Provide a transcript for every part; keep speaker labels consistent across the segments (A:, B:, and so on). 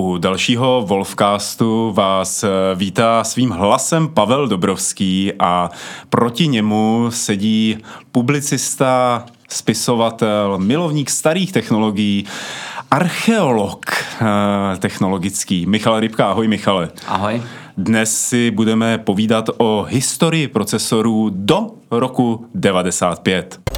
A: U dalšího Wolfcastu vás vítá svým hlasem Pavel Dobrovský a proti němu sedí publicista, spisovatel, milovník starých technologií, archeolog eh, technologický. Michal Rybka, ahoj Michale.
B: Ahoj.
A: Dnes si budeme povídat o historii procesorů do roku 95.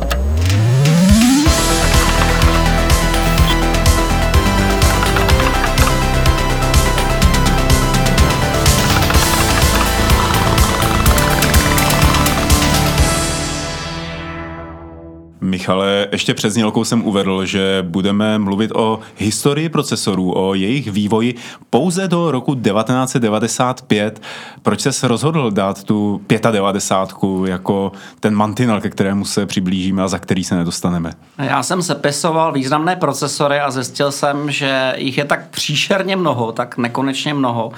A: Michale, ještě před znělkou jsem uvedl, že budeme mluvit o historii procesorů, o jejich vývoji pouze do roku 1995. Proč se rozhodl dát tu 95 jako ten mantinel, ke kterému se přiblížíme a za který se nedostaneme?
B: Já jsem sepisoval významné procesory a zjistil jsem, že jich je tak příšerně mnoho, tak nekonečně mnoho,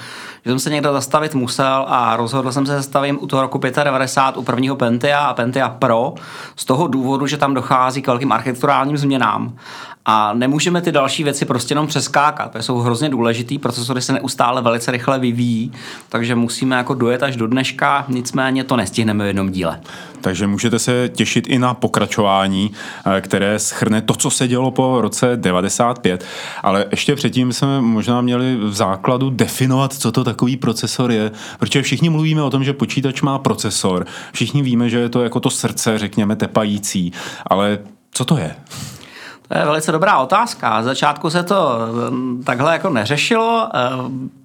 B: že jsem se někde zastavit musel a rozhodl jsem se zastavím u toho roku 95 u prvního Pentia a Pentia Pro z toho důvodu, že tam dochází k velkým architekturálním změnám a nemůžeme ty další věci prostě jenom přeskákat. To jsou hrozně důležitý, procesory se neustále velice rychle vyvíjí, takže musíme jako dojet až do dneška, nicméně to nestihneme v jednom díle.
A: Takže můžete se těšit i na pokračování, eh, které schrne to, co se dělo po roce 95. Ale ještě předtím jsme možná měli v základu definovat, co to takový procesor je, protože všichni mluvíme o tom, že počítač má procesor. Všichni víme, že je to jako to srdce, řekněme, tepající. Ale co to je?
B: To je velice dobrá otázka. Z začátku se to mm, takhle jako neřešilo.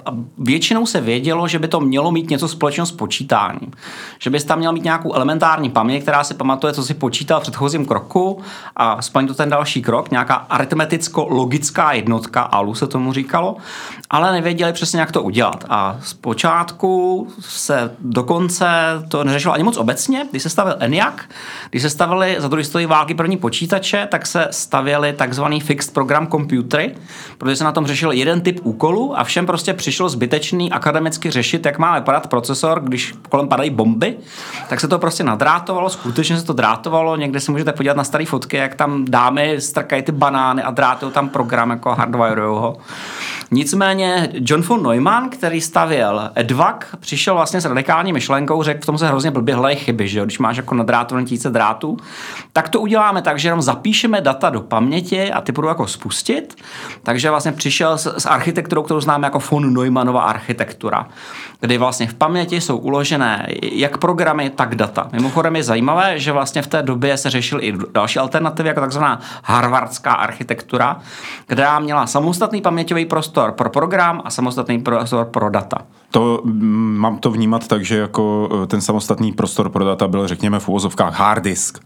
B: A většinou se vědělo, že by to mělo mít něco společného s počítáním. Že bys tam měl mít nějakou elementární paměť, která si pamatuje, co si počítal v předchozím kroku a splní to ten další krok, nějaká aritmeticko-logická jednotka, ALU se tomu říkalo, ale nevěděli přesně, jak to udělat. A zpočátku se dokonce to neřešilo ani moc obecně. Když se stavil ENIAC, když se stavili za druhé světové války první počítače, tak se stavěly takzvaný fixed program computery, protože se na tom řešil jeden typ úkolu a všem prostě přišlo přišlo zbytečný akademicky řešit, jak má vypadat procesor, když kolem padají bomby, tak se to prostě nadrátovalo, skutečně se to drátovalo, někde si můžete podívat na staré fotky, jak tam dámy strkají ty banány a drátují tam program, jako hardwireují Nicméně John von Neumann, který stavěl EDVAC, přišel vlastně s radikální myšlenkou, řekl, v tom se hrozně blbě hledají chyby, že jo? když máš jako nadrátované tisíce drátů, tak to uděláme tak, že jenom zapíšeme data do paměti a ty budou jako spustit. Takže vlastně přišel s, s architekturou, kterou známe jako von Neumannova architektura, kdy vlastně v paměti jsou uložené jak programy, tak data. Mimochodem je zajímavé, že vlastně v té době se řešily i další alternativy, jako takzvaná harvardská architektura, která měla samostatný paměťový prostor pro program a samostatný prostor pro data.
A: To mm, mám to vnímat tak, že jako e, ten samostatný prostor pro data byl, řekněme, v úvozovkách hard disk.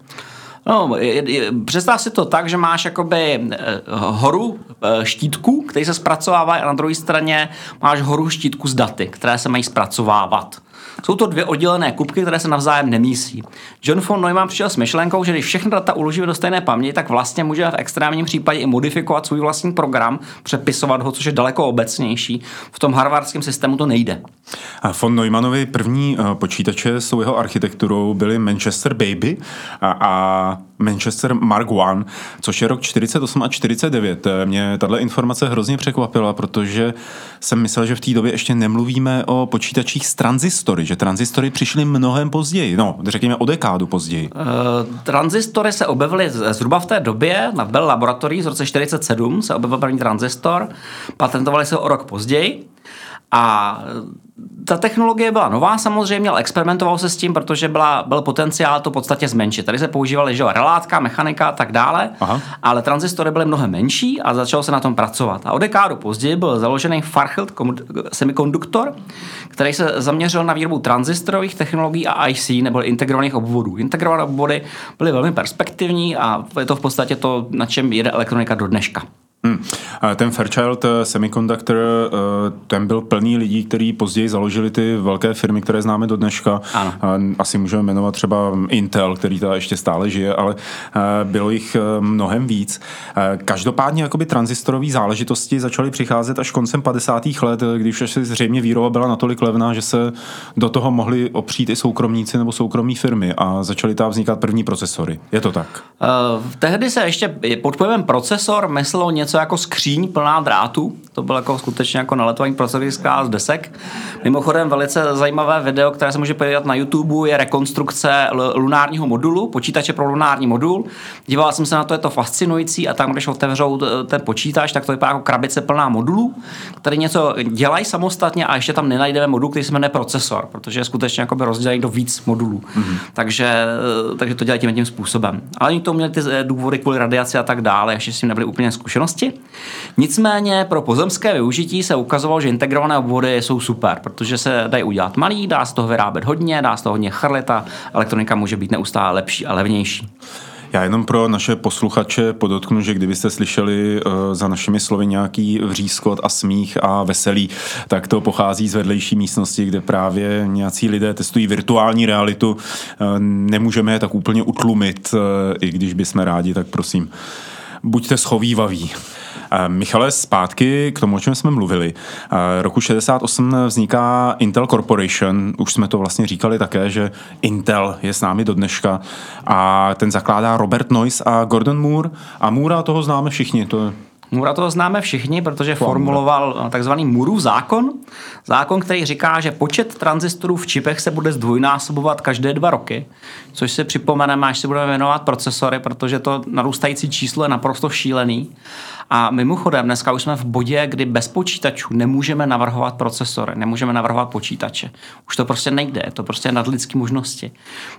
B: No, je, je, představ si to tak, že máš jakoby eh, horu eh, štítku, který se zpracovává a na druhé straně máš horu štítku s daty, které se mají zpracovávat. Jsou to dvě oddělené kupky, které se navzájem nemísí. John von Neumann přišel s myšlenkou, že když všechny data uložíme do stejné paměti, tak vlastně může v extrémním případě i modifikovat svůj vlastní program, přepisovat ho, což je daleko obecnější. V tom harvardském systému to nejde.
A: A von Neumannovi první eh, počítače s jeho architekturou byly Manchester Baby a, a Manchester Mark One, což je rok 48 a 49. Mě tahle informace hrozně překvapila, protože jsem myslel, že v té době ještě nemluvíme o počítačích z transistory, že transistory přišly mnohem později, no, řekněme o dekádu později. Uh,
B: transistory se objevily zhruba v té době, na Bell Laboratories v roce 47 se objevil první tranzistor, patentovali se o rok později a ta technologie byla nová samozřejmě, ale experimentoval se s tím, protože byla, byl potenciál to v podstatě zmenšit. Tady se používaly že relátka, mechanika a tak dále, Aha. ale transistory byly mnohem menší a začalo se na tom pracovat. A o dekádu později byl založený Farfield Semiconductor, který se zaměřil na výrobu transistorových technologií a IC, nebo integrovaných obvodů. Integrované obvody byly velmi perspektivní a je to v podstatě to, na čem jede elektronika do dneška.
A: Hmm. Ten Fairchild eh, Semiconductor, eh, ten byl plný lidí, kteří později založili ty velké firmy, které známe do dneška. Ano. Asi můžeme jmenovat třeba Intel, který ta ještě stále žije, ale eh, bylo jich mnohem víc. Každopádně jakoby tranzistorové záležitosti začaly přicházet až koncem 50. let, když už zřejmě výroba byla natolik levná, že se do toho mohli opřít i soukromníci nebo soukromí firmy a začaly tam vznikat první procesory. Je to tak?
B: Uh, tehdy se ještě pod pojmem procesor myslelo něco něco jako skříň plná drátů, To bylo jako skutečně jako naletování procesor z desek. Mimochodem velice zajímavé video, které se může podívat na YouTube, je rekonstrukce lunárního modulu, počítače pro lunární modul. Díval jsem se na to, je to fascinující a tam, když otevřou ten počítač, tak to vypadá jako krabice plná modulů, které něco dělají samostatně a ještě tam nenajdeme modul, který se jmenuje procesor, protože je skutečně jako rozdělený do víc modulů. Mm-hmm. Takže, takže to dělají tím, tím způsobem. Ale oni to měli ty eh, důvody kvůli radiaci a tak dále, ještě s tím nebyly úplně zkušenosti. Nicméně pro pozemské využití se ukazovalo, že integrované obvody jsou super, protože se dají udělat malý, dá se toho vyrábět hodně, dá se toho hodně chrlit a elektronika může být neustále lepší a levnější.
A: Já jenom pro naše posluchače podotknu, že kdybyste slyšeli uh, za našimi slovy nějaký vřískot a smích a veselí, tak to pochází z vedlejší místnosti, kde právě nějací lidé testují virtuální realitu. Uh, nemůžeme je tak úplně utlumit, uh, i když bychom rádi, tak prosím, buďte schovývaví. Michale, zpátky k tomu, o čem jsme mluvili. Roku 68 vzniká Intel Corporation, už jsme to vlastně říkali také, že Intel je s námi do dneška a ten zakládá Robert Noyce a Gordon Moore a Moora toho známe všichni, to
B: Mura toho známe všichni, protože formuloval eh, takzvaný Murův zákon. Zákon, který říká, že počet tranzistorů v čipech se bude zdvojnásobovat každé dva roky, což si připomeneme, až si budeme věnovat procesory, protože to narůstající číslo je naprosto šílený. A mimochodem, dneska už jsme v bodě, kdy bez počítačů nemůžeme navrhovat procesory, nemůžeme navrhovat počítače. Už to prostě nejde, je to prostě nadlidské možnosti.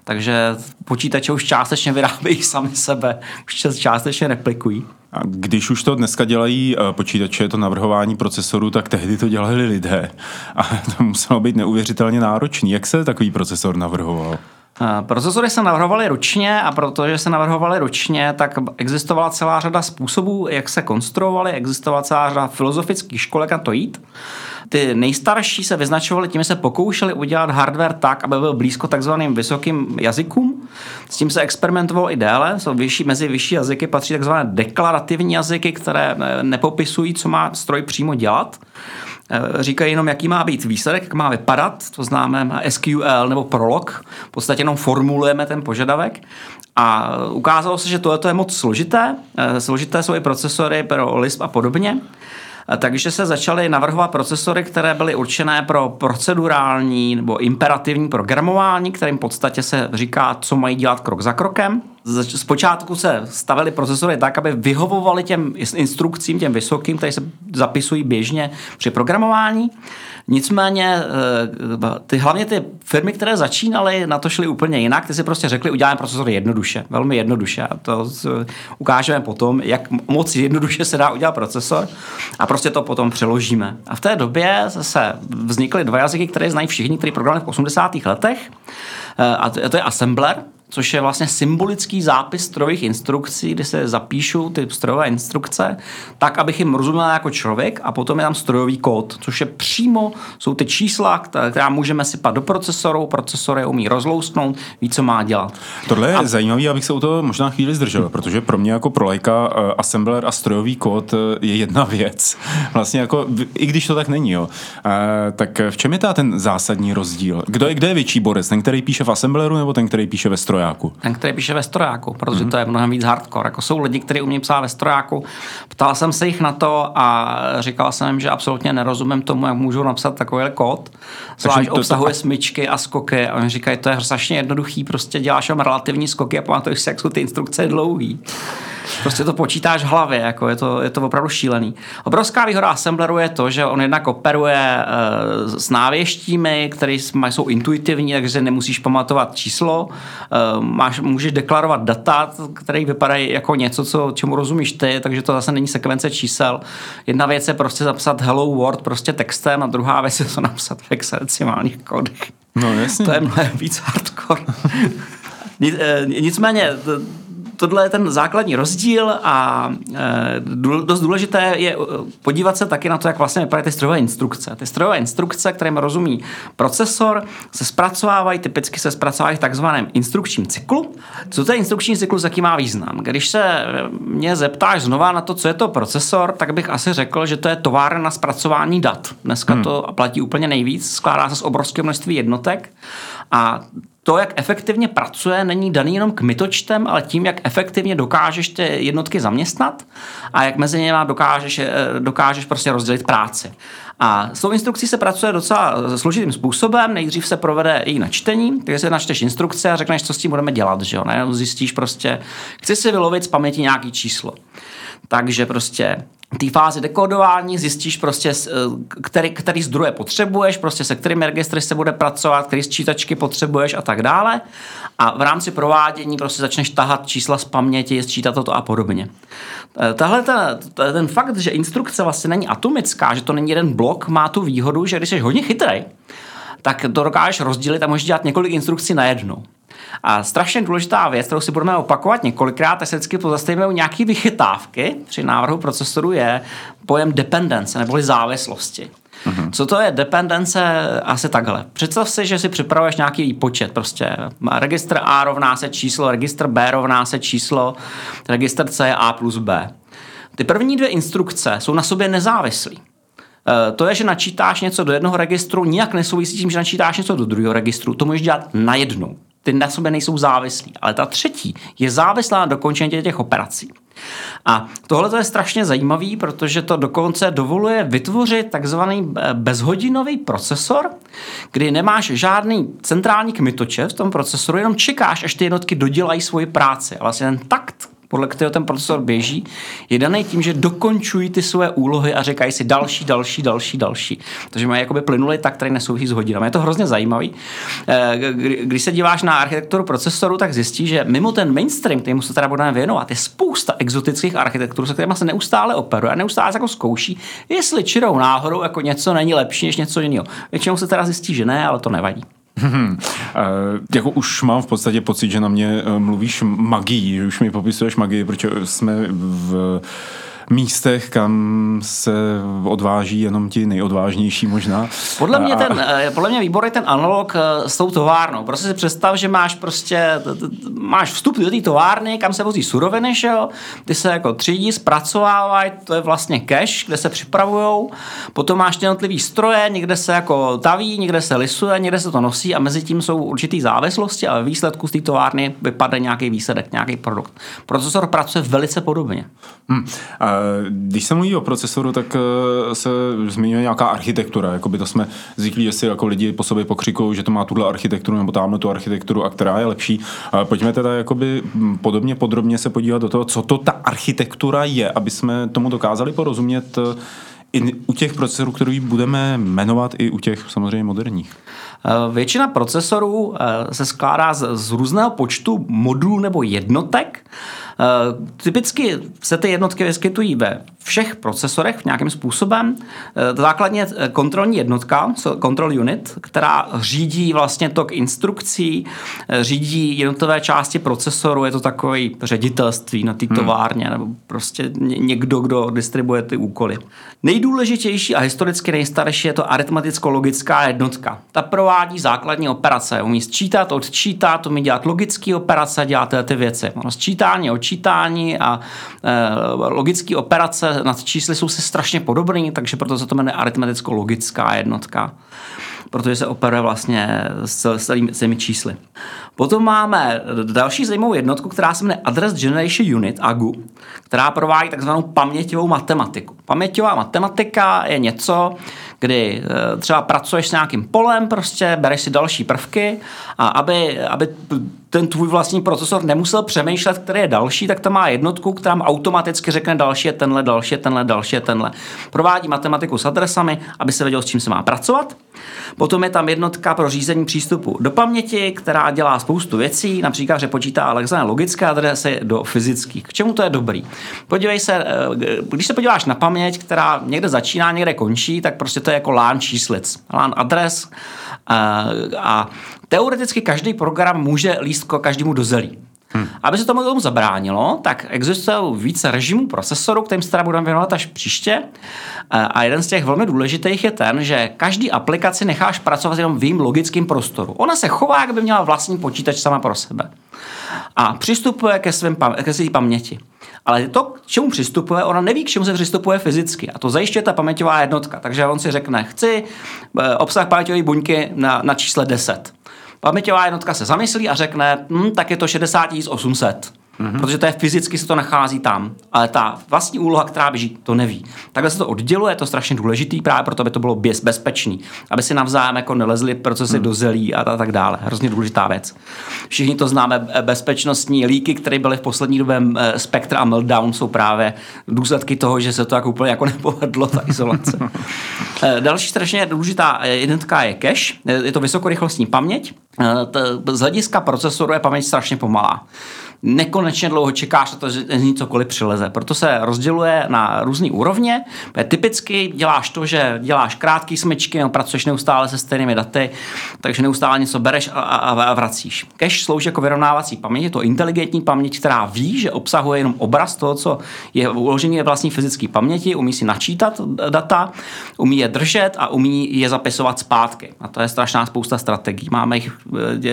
B: Takže počítače už částečně vyrábějí sami sebe, už částečně replikují.
A: A když už to dneska dělají eh, počítače, to navrhování procesoru, tak tehdy to dělali lidé. A to muselo být neuvěřitelně náročný. Jak se takový procesor navrhoval?
B: Eh, procesory se navrhovaly ručně a protože se navrhovaly ručně, tak existovala celá řada způsobů, jak se konstruovaly, existovala celá řada filozofických školek na to jít. Ty nejstarší se vyznačovaly tím, že se pokoušeli udělat hardware tak, aby byl blízko takzvaným vysokým jazykům. S tím se experimentovalo i déle. Jsou vyšší, mezi vyšší jazyky patří takzvané deklarativní jazyky, které eh, nepopisují, co má stroj přímo dělat. Eh, říkají jenom, jaký má být výsledek, jak má vypadat, to známe SQL nebo Prolog, v podstatě jenom formulujeme ten požadavek. A ukázalo se, že tohle je moc složité, eh, složité jsou i procesory pro Lisp a podobně, eh, takže se začaly navrhovat procesory, které byly určené pro procedurální nebo imperativní programování, kterým v podstatě se říká, co mají dělat krok za krokem. Zpočátku se stavily procesory tak, aby vyhovovaly těm instrukcím, těm vysokým, které se zapisují běžně při programování. Nicméně eh, ty, hlavně ty firmy, které začínaly, na to šly úplně jinak. Ty si prostě řekli, uděláme procesor jednoduše, velmi jednoduše. A to ukážeme potom, jak moc jednoduše se dá udělat procesor a prostě to potom přeložíme. A v té době se vznikly dva jazyky, které znají všichni, kteří programovali v 80. letech. Eh, a to je Assembler, což je vlastně symbolický zápis strojových instrukcí, kdy se zapíšou ty strojové instrukce, tak, abych jim rozuměl jako člověk a potom je tam strojový kód, což je přímo, jsou ty čísla, která můžeme sypat do procesoru, procesor je umí rozlousknout, ví, co má dělat.
A: Tohle je a... zajímavé, abych se u toho možná chvíli zdržel, protože pro mě jako pro lajka uh, assembler a strojový kód uh, je jedna věc. Vlastně jako, i když to tak není, jo. Uh, tak v čem je ta ten zásadní rozdíl? Kdo je, kde je větší borec? Ten, který píše v assembleru nebo ten, který píše ve stroji? Strojáku.
B: Ten, který píše ve strojáku, protože mm-hmm. to je mnohem víc hardcore. Jako jsou lidi, kteří umí psát ve strojáku. Ptal jsem se jich na to a říkal jsem jim, že absolutně nerozumím tomu, jak můžu napsat takový kód. Zvlášť obsahuje to... smyčky a skoky a oni říkají, to je strašně jednoduchý, prostě děláš tam relativní skoky a pamatuješ si, jak jsou ty instrukce dlouhý. Prostě to počítáš v hlavě, jako je to, je to opravdu šílený. Obrovská výhoda Assembleru je to, že on jednak operuje uh, s návěštími, které jsou intuitivní, takže nemusíš pamatovat číslo. Uh, máš, můžeš deklarovat data, které vypadají jako něco, co, čemu rozumíš ty, takže to zase není sekvence čísel. Jedna věc je prostě zapsat Hello World prostě textem a druhá věc je to napsat v hexadecimálních kódech.
A: No jasně.
B: To je mnohem víc hardcore. Eh, nicméně, tohle je ten základní rozdíl a e, dost důležité je e, podívat se taky na to, jak vlastně vypadají ty strojové instrukce. Ty strojové instrukce, kterým rozumí procesor, se zpracovávají, typicky se zpracovávají v takzvaném instrukčním cyklu. Co to je instrukční cyklus, jaký má význam? Když se mě zeptáš znova na to, co je to procesor, tak bych asi řekl, že to je továrna na zpracování dat. Dneska hmm. to platí úplně nejvíc, skládá se z obrovského množství jednotek a to, jak efektivně pracuje, není daný jenom kmitočtem, ale tím, jak efektivně dokážeš ty jednotky zaměstnat a jak mezi nimi dokážeš, eh, dokážeš prostě rozdělit práci. A s tou instrukcí se pracuje docela složitým způsobem. Nejdřív se provede její načtení, takže se načteš instrukce a řekneš, co s tím budeme dělat. Že jo? Ne? Zjistíš prostě, chci si vylovit z paměti nějaký číslo. Takže prostě té fázi dekodování zjistíš prostě, eh, který, který zdroje potřebuješ, prostě se kterými registry se bude pracovat, který sčítačky potřebuješ a tak dále. A v rámci provádění prostě začneš tahat čísla z paměti, sčítat toto a podobně. Eh, tahle ta, ten fakt, že instrukce vlastně není atomická, že to není jeden blok, má tu výhodu, že když jsi hodně chytrý, tak to dokážeš rozdělit a můžeš dělat několik instrukcí najednou. A strašně důležitá věc, kterou si budeme opakovat několikrát, tak se vždycky pozastavíme u nějaké vychytávky při návrhu procesoru je pojem dependence neboli závislosti. Mm-hmm. Co to je dependence? Asi takhle. Představ si, že si připravuješ nějaký výpočet. Prostě registr A rovná se číslo, registr B rovná se číslo, registr C je A plus B. Ty první dvě instrukce jsou na sobě nezávislí. E, to je, že načítáš něco do jednoho registru, nijak nesouvisí tím, že načítáš něco do druhého registru. To můžeš dělat najednou ty na sobě nejsou závislí. Ale ta třetí je závislá na dokončení těch operací. A tohle je strašně zajímavý, protože to dokonce dovoluje vytvořit takzvaný eh, bezhodinový procesor, kdy nemáš žádný centrální kmitoče v tom procesoru, jenom čekáš, až ty jednotky dodělají svoji práci. A vlastně ten takt podle kterého ten procesor běží, je daný tím, že dokončují ty své úlohy a říkají si další, další, další, další. Takže mají jakoby plynulý tak, který nesouvisí s hodinami. Je to hrozně zajímavý. Eh, když se díváš na architekturu procesoru, tak zjistíš, že mimo ten mainstream, kterým se teda budeme věnovat, je spousta exotických architektur, se kterými se neustále operuje a neustále se jako zkouší, jestli čirou náhodou jako něco není lepší než něco jiného. Většinou se teda zjistí, že ne, ale to nevadí.
A: Hmm. Uh, jako už mám v podstatě pocit, že na mě uh, mluvíš magii, že už mi popisuješ magii, protože jsme v místech, kam se odváží jenom ti nejodvážnější možná.
B: Podle mě, ten, eh, podle mě výbor je ten analog eh, s tou továrnou. Prostě si představ, že máš prostě, máš vstup do té továrny, kam se vozí suroviny, že jo? ty se jako třídí, zpracovávají, to je vlastně cash, kde se připravují, potom máš jednotlivý stroje, někde se jako taví, někde se lisuje, někde se to nosí a mezi tím jsou určitý závislosti a ve výsledku z té továrny vypadne nějaký výsledek, nějaký produkt. Procesor pracuje velice podobně. Hmm.
A: A když se mluví o procesoru, tak eh, se zmiňuje nějaká architektura. Jakoby to jsme zvyklí, že si jako lidi po sobě pokřikují, že to má tuhle architekturu nebo tamhle tu architekturu a která je lepší. Pojďme teda jakoby hm, podobně podrobně se podívat do toho, co to ta architektura je, aby jsme tomu dokázali porozumět eh, i u těch procesorů, který budeme jmenovat i u těch samozřejmě moderních.
B: Eh, většina procesorů se skládá z, z různého počtu modulů nebo jednotek. Eh, typicky se ty jednotky vyskytují ve všech procesorech v nějakým způsobem. Eh, základně eh, kontrolní jednotka, control unit, která řídí vlastně tok instrukcí, řídí jednotlivé části procesoru, je to takový ředitelství na té hmm. továrně, nebo prostě někdo, kdo distribuje ty úkoly. Nejdůležitější a historicky nejstarší je to aritmeticko-logická jednotka. Ta provádí základní operace, umí sčítat, odčítat, umí dělat logické operace, dělat ty věci. Ono sčítání, počítání a e, logické operace nad čísly jsou si strašně podobné, takže proto se to jmenuje aritmeticko-logická jednotka protože se operuje vlastně s těmi čísly. Potom máme další zajímavou jednotku, která se jmenuje Address Generation Unit, AGU, která provádí takzvanou paměťovou matematiku. Paměťová matematika je něco, kdy eh, třeba pracuješ s nějakým polem, prostě bereš si další prvky a aby, aby ten tvůj vlastní procesor nemusel přemýšlet, který je další, tak to má jednotku, která mu automaticky řekne další je tenhle, další je tenhle, další je tenhle. Provádí matematiku s adresami, aby se věděl, s čím se má pracovat. Potom je tam jednotka pro řízení přístupu do paměti, která dělá spoustu věcí, například, že počítá Alexander logické adresy do fyzických. K čemu to je dobrý? Podívej se, eh, když se podíváš na paměť, která někde začíná, někde končí, tak prostě to je jako LAN číslic. LAN adres a, eh, a teoreticky každý program může líst každému do zelí. Hmm. Aby se tomu, tomu zabránilo, tak existuje více režimů procesoru, kterým se teda budeme věnovat až příště. A jeden z těch velmi důležitých je ten, že každý aplikaci necháš pracovat jenom v jejím logickém prostoru. Ona se chová, jak by měla vlastní počítač sama pro sebe. A přistupuje ke, svým, ke své paměti. Ale to, k čemu přistupuje, ona neví, k čemu se přistupuje fyzicky. A to zajišťuje ta paměťová jednotka. Takže on si řekne, chci eh, obsah paměťové buňky na, na čísle 10 paměťová jednotka se zamyslí a řekne, hm, tak je to 60 800 Mm-hmm. Protože to je fyzicky se to nachází tam, ale ta vlastní úloha, která běží, to neví. Takhle se to odděluje, je to strašně důležitý právě proto, aby to bylo bez, bezpečný, aby si navzájem jako nelezli procesy mm. do zelí a, a tak dále. Hrozně důležitá věc. Všichni to známe, bezpečnostní líky, které byly v poslední době Spectre a Meltdown, jsou právě důsledky toho, že se to jako úplně jako nepovedlo, ta izolace. Eh, další strašně důležitá jednotka je cache, je to vysokorychlostní paměť. Z hlediska procesoru je paměť strašně pomalá nekonečně dlouho čekáš na to, že cokoliv přileze. Proto se rozděluje na různé úrovně. Typicky děláš to, že děláš krátké smyčky nebo pracuješ neustále se stejnými daty, takže neustále něco bereš a, a, a vracíš. Cache slouží jako vyrovnávací paměť, je to inteligentní paměť, která ví, že obsahuje jenom obraz toho, co je uložení vlastní fyzické paměti, umí si načítat data, umí je držet a umí je zapisovat zpátky. A to je strašná spousta strategií. Máme jich,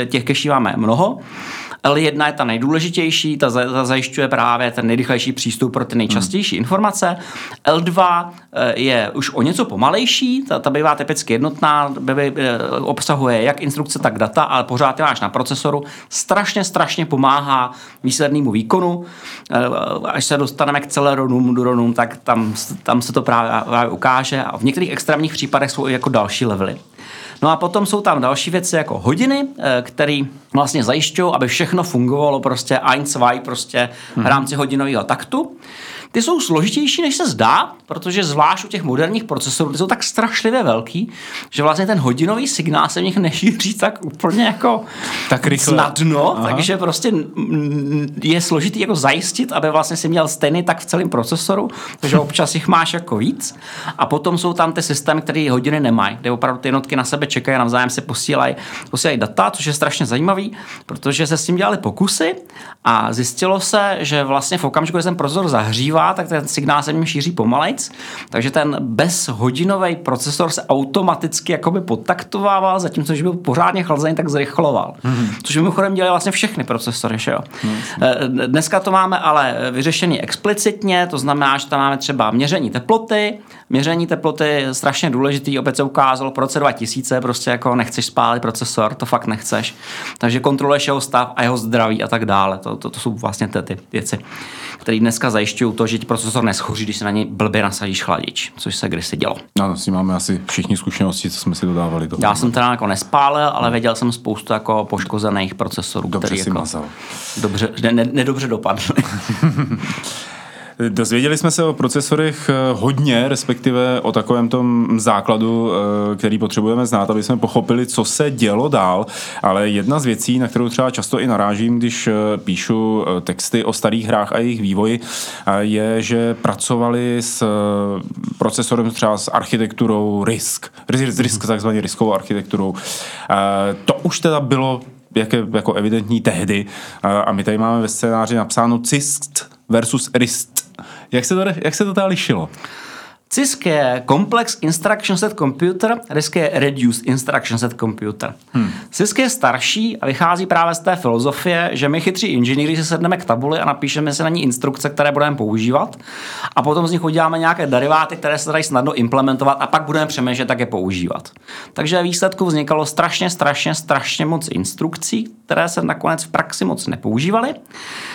B: těch cache máme mnoho. L1 je ta nejdůležitější, ta, ta zajišťuje právě ten nejrychlejší přístup pro ty nejčastější hmm. informace. L2 eh, je už o něco pomalejší, ta, ta bývá typicky jednotná, by, by, eh, obsahuje jak instrukce, tak data, ale pořád je máš na procesoru. Strašně, strašně pomáhá výslednému výkonu. Eh, až se dostaneme k celeronům, duronům, tak tam, tam se to právě, právě ukáže a v některých extrémních případech jsou i jako další levely. No a potom jsou tam další věci jako hodiny, eh, které vlastně zajišťují, aby všechno fungovalo prostě ein, zwei, prostě v rámci hodinového taktu. Ty jsou složitější, než se zdá, protože zvlášť u těch moderních procesorů ty jsou tak strašlivě velký, že vlastně ten hodinový signál se v nich nešíří tak úplně jako
A: tak rychle.
B: snadno, Aha. takže prostě je složitý jako zajistit, aby vlastně si měl stejný tak v celém procesoru, takže občas jich máš jako víc. A potom jsou tam ty systémy, které hodiny nemají, kde opravdu ty jednotky na sebe čekají a navzájem se posílají, posílají data, což je strašně zajímavý, protože se s tím dělali pokusy a zjistilo se, že vlastně v okamžiku, kdy ten procesor zahřívá, trvá, tak ten signál se mi šíří pomalejc, takže ten bezhodinový procesor se automaticky jakoby podtaktovával, zatímco když byl pořádně chlazený, tak zrychloval. Mm-hmm. Což mimochodem dělají vlastně všechny procesory. Že jo? Mm-hmm. Dneska to máme ale vyřešený explicitně, to znamená, že tam máme třeba měření teploty, Měření teploty je strašně důležitý, opět se ukázalo po roce 2000, prostě jako nechceš spálit procesor, to fakt nechceš. Takže kontroluješ jeho stav a jeho zdraví a tak dále. To, to, to jsou vlastně ty, ty věci, které dneska zajišťují to, že ti procesor neschoří, když se na něj blbě nasadíš chladič, což se kdysi dělo.
A: No, s tím máme asi všichni zkušenosti, co jsme si dodávali.
B: To Já jsem teda jako nespálil, ale věděl jsem spoustu jako poškozených procesorů,
A: dobře
B: který
A: si
B: jako
A: mazal.
B: Dobře, ne, ne, nedobře dopadly.
A: Dozvěděli jsme se o procesorech eh, hodně, respektive o takovém tom základu, eh, který potřebujeme znát, aby jsme pochopili, co se dělo dál, ale jedna z věcí, na kterou třeba často i narážím, když eh, píšu texty o starých hrách a jejich vývoji, je, že pracovali s procesorem třeba s architekturou RISC, RISC takzvaně riskovou architekturou. To už teda bylo jak je jako evidentní tehdy. A my tady máme ve scénáři napsáno CISC versus RISC. Jak se to, jak se to teda lišilo?
B: CISC je Complex Instruction Set Computer, RISC je Reduced Instruction Set Computer. Hmm. CISC je starší a vychází právě z té filozofie, že my chytří inženýři si sedneme k tabuli a napíšeme si na ní instrukce, které budeme používat a potom z nich uděláme nějaké deriváty, které se dají snadno implementovat a pak budeme přemýšlet, jak je používat. Takže výsledku vznikalo strašně, strašně, strašně moc instrukcí, které se nakonec v praxi moc nepoužívaly,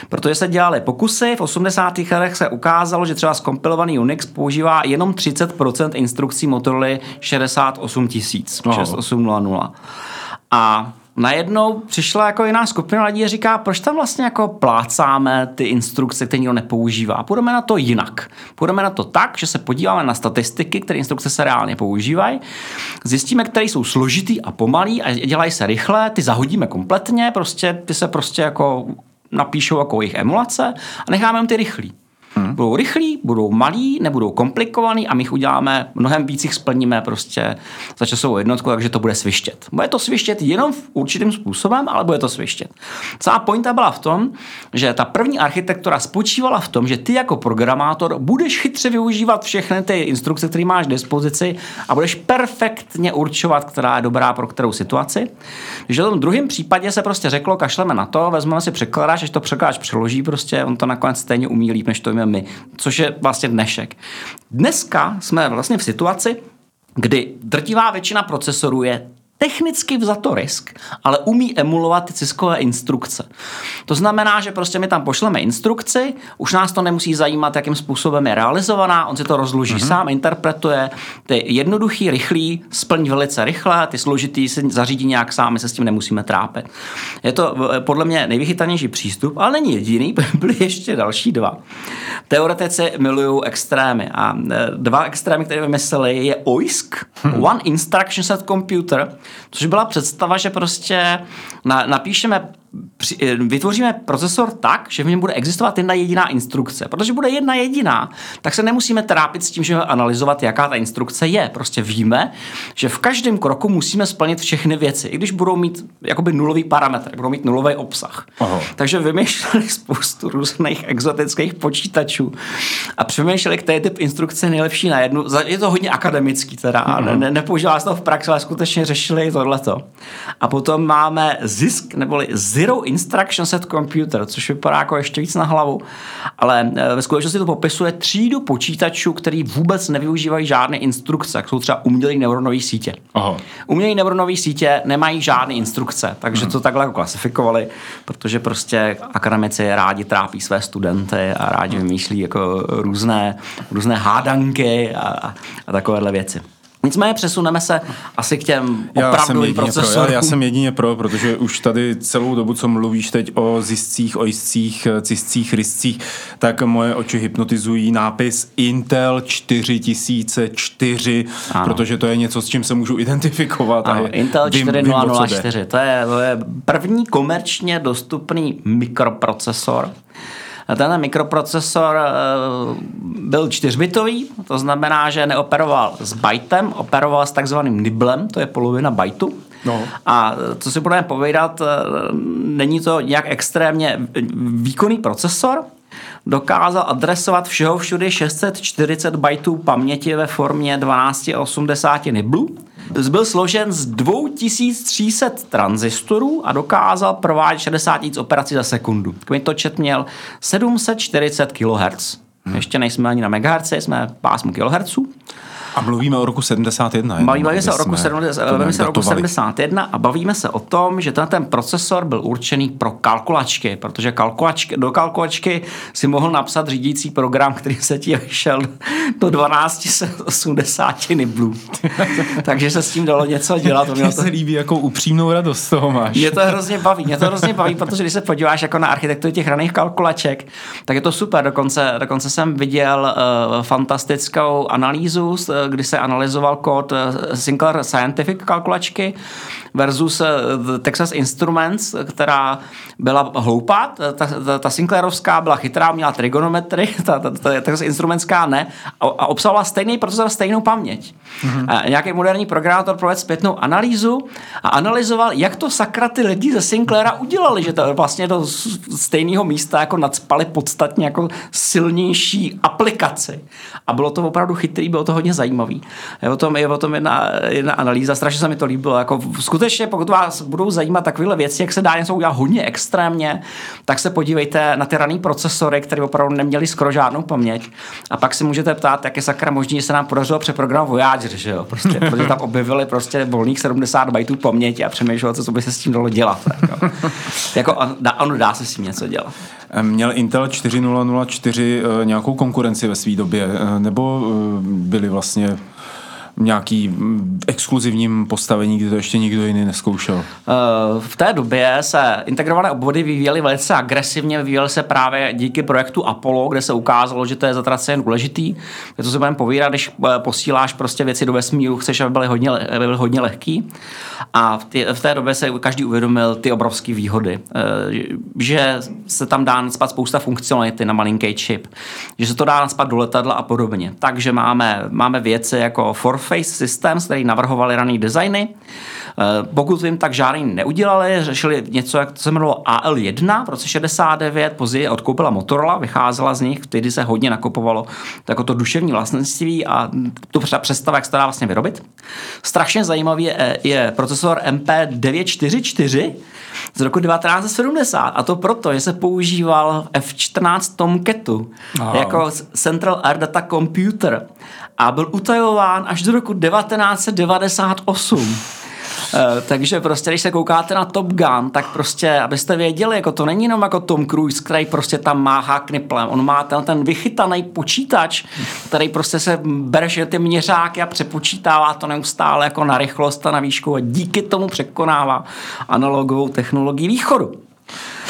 B: protože se dělaly pokusy. V 80. letech se ukázalo, že třeba skompilovaný Unix používá jenom jenom 30% instrukcí Motorola 68 tisíc, 6800. A najednou přišla jako jiná skupina lidí a říká, proč tam vlastně jako plácáme ty instrukce, které nikdo nepoužívá. Půjdeme na to jinak. Půjdeme na to tak, že se podíváme na statistiky, které instrukce se reálně používají, zjistíme, které jsou složitý a pomalý a dělají se rychle, ty zahodíme kompletně, prostě ty se prostě jako napíšou jako jejich emulace a necháme jen ty rychlý. Hmm. Budou rychlí, budou malí, nebudou komplikovaný a my jich uděláme, mnohem víc jich splníme prostě za časovou jednotku, takže to bude svištět. Bude to svištět jenom v určitým způsobem, ale bude to svištět. Celá pointa byla v tom, že ta první architektura spočívala v tom, že ty jako programátor budeš chytře využívat všechny ty instrukce, které máš k dispozici a budeš perfektně určovat, která je dobrá pro kterou situaci. Takže v tom druhém případě se prostě řeklo, kašleme na to, vezmeme si překladáč, až to překladáč přeloží, prostě on to nakonec stejně umí líp, než to umíme my, což je vlastně dnešek. Dneska jsme vlastně v situaci, kdy drtivá většina procesorů je technicky vzato risk, ale umí emulovat ty ciskové instrukce. To znamená, že prostě my tam pošleme instrukci, už nás to nemusí zajímat, jakým způsobem je realizovaná, on si to rozloží mm-hmm. sám, interpretuje, ty jednoduchý, rychlý, splň velice rychle, ty složitý si zařídí nějak sám, my se s tím nemusíme trápit. Je to eh, podle mě nejvychytanější přístup, ale není jediný, byly ještě další dva. Teoretici milují extrémy a eh, dva extrémy, které vymysleli, je OISC, hmm. One Instruction Set Computer, což byla představa, že prostě na, napíšeme vytvoříme procesor tak, že v něm bude existovat jedna jediná instrukce. Protože bude jedna jediná, tak se nemusíme trápit s tím, že analyzovat, jaká ta instrukce je. Prostě víme, že v každém kroku musíme splnit všechny věci, i když budou mít jakoby nulový parametr, budou mít nulový obsah. Aha. Takže vymýšleli spoustu různých exotických počítačů a přemýšleli, který typ instrukce je nejlepší na jednu. Je to hodně akademický teda, mm-hmm. ne, ne, nepoužívá se to v praxi, ale skutečně řešili tohleto. A potom máme zisk, neboli Zero Instruction Set Computer, což vypadá jako ještě víc na hlavu, ale eh, ve skutečnosti to popisuje třídu počítačů, který vůbec nevyužívají žádné instrukce, jak jsou třeba umělé neuronové sítě. Aha. Umělé neuronové sítě nemají žádné instrukce, takže hmm. to takhle jako klasifikovali, protože prostě akademici rádi trápí své studenty a rádi vymýšlí jako různé, různé hádanky a, a takovéhle věci. Nicméně přesuneme se asi k těm opravdovým procesorům.
A: Já, já jsem jedině pro, protože už tady celou dobu, co mluvíš teď o ziscích, o jistcích, ciscích, ryscích, tak moje oči hypnotizují nápis Intel 4004, ano. protože to je něco, s čím se můžu identifikovat.
B: Ano, a je, Intel 4004, to je, to je první komerčně dostupný mikroprocesor, ten mikroprocesor eh, byl čtyřbitový, to znamená, že neoperoval s bytem, operoval s takzvaným niblem, to je polovina bytu. No. A co si budeme povídat, eh, není to nějak extrémně výkonný procesor, dokázal adresovat všeho všudy 640 bajtů paměti ve formě 1280 niblů byl složen z 2300 tranzistorů a dokázal provádět 60 000 operací za sekundu. Kmitočet měl 740 kHz. Ještě nejsme ani na megahertz, jsme pásmu kHz.
A: A mluvíme o roku 71.
B: Bavíme se o roku, 70, se o roku 71 a bavíme se o tom, že ten, ten procesor byl určený pro kalkulačky, protože kalkulačky, do kalkulačky si mohl napsat řídící program, který se ti vyšel do 1280 niblů. Takže se s tím dalo něco dělat.
A: Mně to se líbí, jakou upřímnou radost toho máš.
B: Mě to hrozně baví, mě to hrozně baví, protože když se podíváš jako na architekturu těch raných kalkulaček, tak je to super. Dokonce, dokonce jsem viděl uh, fantastickou analýzu, kdy se analyzoval kód eh, Sinclair Scientific kalkulačky versus eh, Texas Instruments, která byla hloupá. Ta, ta, ta Sinclairovská byla chytrá, měla trigonometry, ta, ta, ta Texas Instrumentská ne a, a obsahovala stejný procesor, stejnou paměť. Mm-hmm. A nějaký moderní programátor provedl zpětnou analýzu a analyzoval, jak to sakra ty lidi ze Sinclaira udělali, že to vlastně do stejného místa jako nadspali podstatně jako silnější aplikaci. A bylo to opravdu chytrý, bylo to hodně zajímavý. Je o tom, je o tom jedna, jedna analýza, strašně se mi to líbilo. Jako skutečně, pokud vás budou zajímat takovéhle věci, jak se dá něco udělat hodně extrémně, tak se podívejte na ty rané procesory, které opravdu neměly skoro žádnou paměť. A pak si můžete ptát, jak je sakra možný, že se nám podařilo přeprogramovat Voyager, že jo? Prostě, protože tam objevili prostě volných 70 bajtů paměti a přemýšleli, co by se s tím dalo dělat. Jako, jako dá, ano, dá se s tím něco dělat.
A: Měl Intel 4004 eh, nějakou konkurenci ve své době, eh, nebo eh, byli vlastně nějaký mm, exkluzivním postavení, kdy to ještě nikdo jiný neskoušel?
B: V té době se integrované obvody vyvíjely velice agresivně, vyvíjely se právě díky projektu Apollo, kde se ukázalo, že to je zatraceně důležitý. Je to se budeme povídat, když posíláš prostě věci do vesmíru, chceš, aby byly hodně, aby byly hodně lehký. A v, tý, v té době se každý uvědomil ty obrovské výhody, že se tam dá naspat spousta funkcionality na malinký čip, že se to dá naspat do letadla a podobně. Takže máme, máme věci jako for Face Systems, který navrhovali raný designy. Eh, pokud vím, tak žádný neudělali, řešili něco, jak to se jmenovalo AL1 v roce 69, později odkoupila Motorola, vycházela z nich, tehdy se hodně nakupovalo jako to duševní vlastnictví a tu představa, jak se to dá vlastně vyrobit. Strašně zajímavý je, je procesor MP944 z roku 1970 a to proto, že se používal v F14 Tomcatu Aha. jako Central Air Data Computer a byl utajován až do roku 1998. Uh, takže prostě, když se koukáte na Top Gun, tak prostě, abyste věděli, jako to není jenom jako Tom Cruise, který prostě tam máhá kniplem. On má ten, ten vychytaný počítač, který prostě se bere ty měřáky a přepočítává to neustále jako na rychlost a na výšku a díky tomu překonává analogovou technologii východu.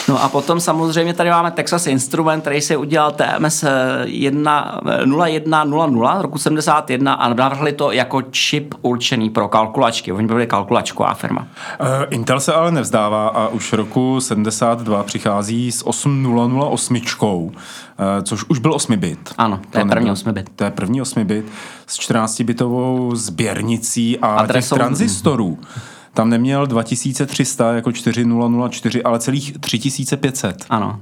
B: No a potom samozřejmě tady máme Texas Instrument, který se udělal TMS 0100 roku 71 a navrhli to jako čip určený pro kalkulačky. Oni byli kalkulačková firma.
A: Uh, Intel se ale nevzdává a už roku 72 přichází s 8008, uh, eh, což už byl 8 bit.
B: Ano, to, to je první 8 bit.
A: To je první 8 bit s 14-bitovou sběrnicí a Adresou... těch tranzistorů. Tam neměl 2300 jako 4004, ale celých 3500.
B: Ano.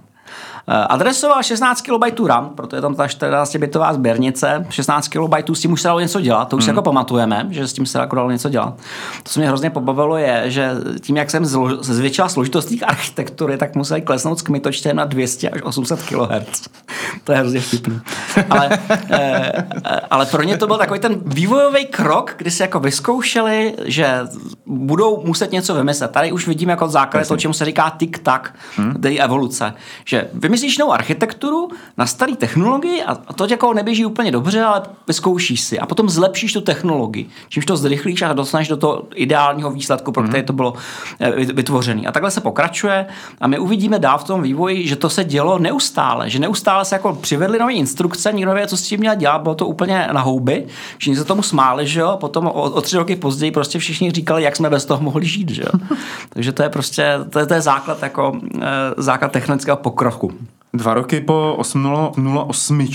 B: Eh, adresoval 16 KB RAM, proto je tam ta 14-bitová sběrnice. 16 KB s tím už se dalo něco dělat, to už hmm. jako pamatujeme, že s tím se jako dalo něco dělat. To, co mě hrozně pobavilo, je, že tím, jak jsem zvětšila složitost těch architektury, tak museli klesnout s kmitočtem na 200 až 800 kHz. to je hrozně vtipný. ale, e, ale pro ně to byl takový ten vývojový krok, kdy si jako vyzkoušeli, že budou muset něco vymyslet. Tady už vidíme jako základ to, čemu se říká tik-tak, hmm. evoluce. Že vymyslíš novou architekturu na staré technologii a to jako neběží úplně dobře, ale vyzkoušíš si a potom zlepšíš tu technologii. Čímž to zrychlíš a dostaneš do toho ideálního výsledku, pro který mhm. to bylo eh, vytvořené. A takhle se pokračuje a my uvidíme dál v tom vývoji, že to se dělo neustále, že neustále se jako přivedly nové instrukce, nikdo nevěděl, co s tím měl dělat, bylo to úplně na houby, všichni se tomu smáli, že jo, potom o, o tři roky později prostě všichni říkali, jak jsme bez toho mohli žít, že jo. Takže to je prostě, to je, to je základ jako e, základ technického pokroku.
A: Dva roky po 808 uh,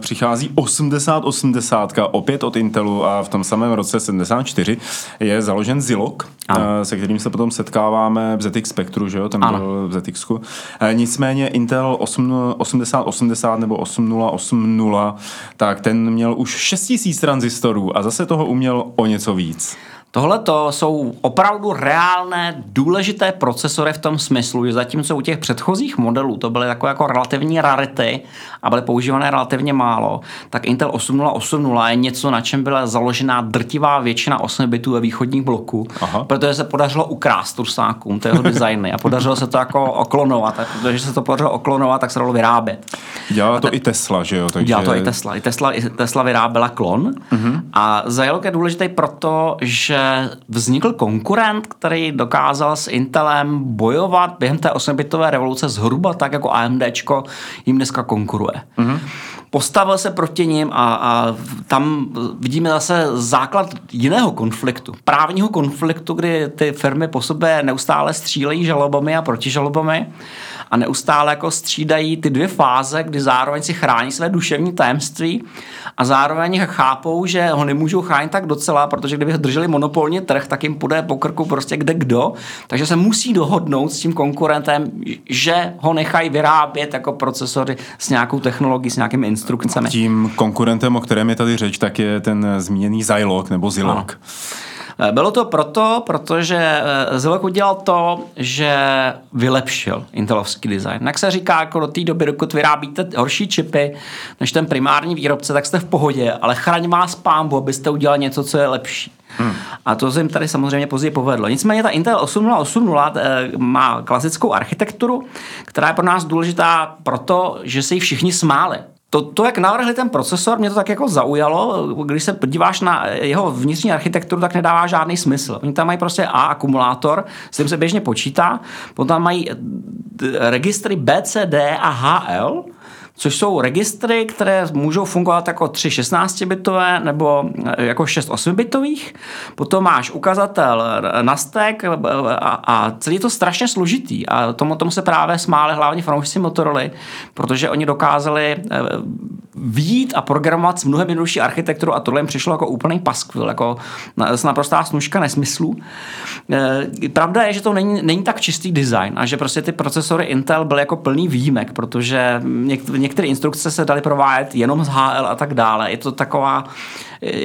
A: přichází 8080, opět od Intelu a v tom samém roce 74 je založen Zilog, uh, se kterým se potom setkáváme v ZX Spectru, že jo, ten ano. byl v ZX. Uh, nicméně Intel 8, 8080 nebo 8080, tak ten měl už 6000 tranzistorů a zase toho uměl o něco víc.
B: Tohle to jsou opravdu reálné, důležité procesory v tom smyslu, že zatímco u těch předchozích modelů to byly takové jako relativní rarity a byly používané relativně málo, tak Intel 8080 je něco, na čem byla založená drtivá většina 8 bitů ve východních bloků, Aha. protože se podařilo ukrást Tursákům, to jeho designy a podařilo se to jako oklonovat, a protože se to podařilo oklonovat, tak se dalo vyrábět.
A: Dělá to te- i Tesla, že jo?
B: Takže... Dělá to i Tesla. I Tesla, i Tesla vyráběla klon uh-huh. a Zilog je důležitý proto, že vznikl konkurent, který dokázal s Intelem bojovat během té 8-bitové revoluce zhruba tak, jako AMD jim dneska konkuruje. Mm-hmm. Postavil se proti ním a, a tam vidíme zase základ jiného konfliktu. Právního konfliktu, kdy ty firmy po sobě neustále střílejí žalobami a protižalobami a neustále jako střídají ty dvě fáze, kdy zároveň si chrání své duševní tajemství a zároveň chápou, že ho nemůžou chránit tak docela, protože kdyby drželi monopolní trh, tak jim půjde po krku prostě kde kdo, takže se musí dohodnout s tím konkurentem, že ho nechají vyrábět jako procesory s nějakou technologií, s nějakými instrukcemi.
A: Tím konkurentem, o kterém je tady řeč, tak je ten zmíněný Zilog nebo Zilog. Ano.
B: Eh, bylo to proto, protože eh, Zilog udělal to, že vylepšil intelovský design. Jak se říká, jako do té doby, dokud vyrábíte horší čipy než ten primární výrobce, tak jste v pohodě, ale chraň vás pámbu, abyste udělali něco, co je lepší. Hmm. A to se jim tady samozřejmě později povedlo. Nicméně ta Intel 8080 eh, má klasickou architekturu, která je pro nás důležitá proto, že se jí všichni smáli to, to, jak navrhli ten procesor, mě to tak jako zaujalo. Když se podíváš na jeho vnitřní architekturu, tak nedává žádný smysl. Oni tam mají prostě A akumulátor, s tím se běžně počítá, potom tam mají registry B, C, D a HL, což jsou registry, které můžou fungovat jako 3 16-bitové nebo eh, jako 6 8-bitových. Potom máš ukazatel na stack a, a celý je to strašně složitý a tomu, tomu se právě smáli hlavně fanoušci Motorola, protože oni dokázali eh, výjít a programovat s mnohem jednodušší architekturu a tohle jim přišlo jako úplný paskvil, jako naprostá snužka nesmyslů. Pravda je, že to není, není tak čistý design a že prostě ty procesory Intel byly jako plný výjimek, protože některé instrukce se daly provádět jenom z HL a tak dále. Je to taková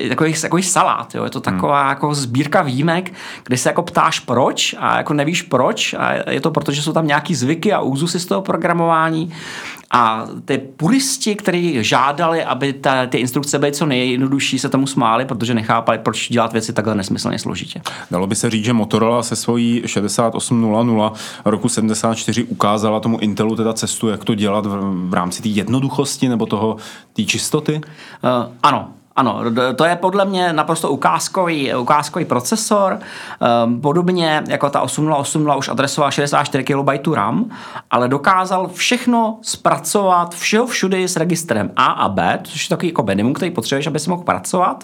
B: takový, takový salát, jo. je to taková hmm. jako sbírka výjimek, kde se jako ptáš proč a jako nevíš proč a je to proto, že jsou tam nějaký zvyky a úzusy z toho programování A ty puristi, kteří žádali, aby ta, ty instrukce byly co nejjednodušší, se tomu smáli, protože nechápali, proč dělat věci takhle nesmyslně složitě.
A: Dalo by se říct, že Motorola se svojí 6800 roku 74 ukázala tomu Intelu teda cestu, jak to dělat v, v rámci té jednoduchosti nebo toho té čistoty?
B: Uh, ano, ano, to je podle mě naprosto ukázkový, ukázkový procesor, ehm, podobně jako ta 8080 už adresovala 64 KB RAM, ale dokázal všechno zpracovat všeho všudy s registrem A a B, což je takový jako minimum, který potřebuješ, aby si mohl pracovat.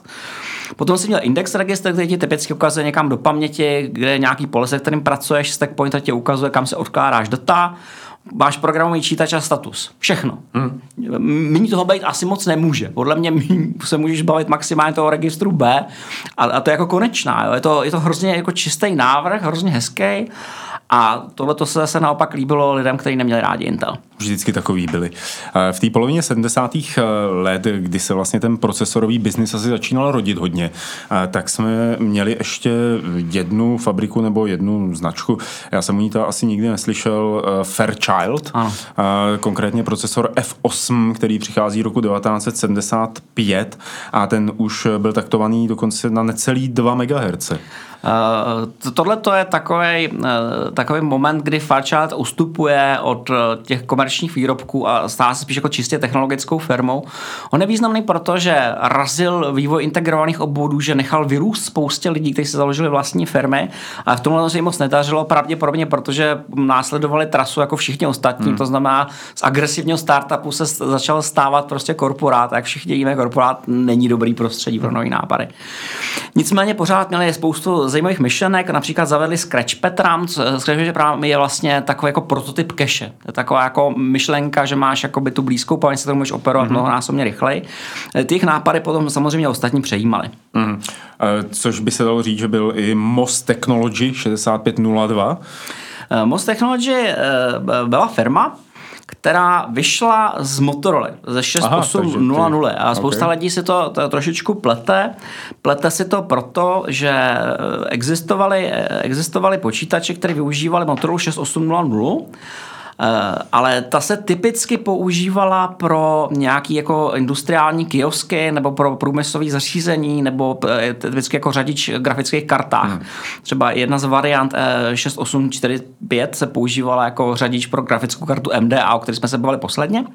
B: Potom si měl index registr, který ti typicky ukazuje někam do paměti, kde je nějaký pole, se kterým pracuješ, stack pointer ti ukazuje, kam se odkládáš data máš programový čítač a status. Všechno. Hmm. Méně toho být asi moc nemůže. Podle mě se můžeš bavit maximálně toho registru B a, a to je jako konečná. Jo. Je, to, je to hrozně jako čistý návrh, hrozně hezký a tohle to se zase naopak líbilo lidem, kteří neměli rádi Intel.
A: Vždycky takový byli. V té polovině 70. let, kdy se vlastně ten procesorový biznis asi začínal rodit hodně, tak jsme měli ještě jednu fabriku nebo jednu značku. Já jsem o ní to asi nikdy neslyšel. Fairchild. Ano. Konkrétně procesor F8, který přichází roku 1975 a ten už byl taktovaný dokonce na necelý 2 MHz.
B: Uh, Tohle to je takový, uh, takový moment, kdy Fairchild ustupuje od uh, těch komerčních výrobků a stává se spíš jako čistě technologickou firmou. On je významný proto, že razil vývoj integrovaných obvodů, že nechal vyrůst spoustě lidí, kteří se založili vlastní firmy a v tomhle se jim moc nedařilo, pravděpodobně protože následovali trasu jako všichni ostatní, hmm. to znamená z agresivního startupu se začal stávat prostě korporát, jak všichni víme, korporát není dobrý prostředí pro nový nápady. Nicméně pořád měli spoustu zajímavých myšlenek, například zavedli Scratchpad RAM, Scratchpad RAM je vlastně takový jako prototyp cache. Je taková jako myšlenka, že máš jakoby tu blízkou paměť, se to můžeš operovat mm-hmm. mnohonásobně rychleji. Ty jejich nápady potom samozřejmě ostatní přejímali. Mm.
A: Což by se dalo říct, že byl i Most Technology 6502.
B: Eh, Most Technology byla firma, která vyšla z Motorola ze 6800 a spousta okay. lidí si to, to trošičku plete. Plete si to proto, že existovaly, existovaly počítače, které využívaly Motorola 6800 Eh, ale ta se typicky používala pro nějaký jako industriální kiosky nebo pro průmyslové zařízení nebo eh, typicky jako řadič grafických kartách. Hmm. Třeba jedna z variant 6845 eh, se používala jako řadič pro grafickou kartu MDA, o které jsme se bavili posledně.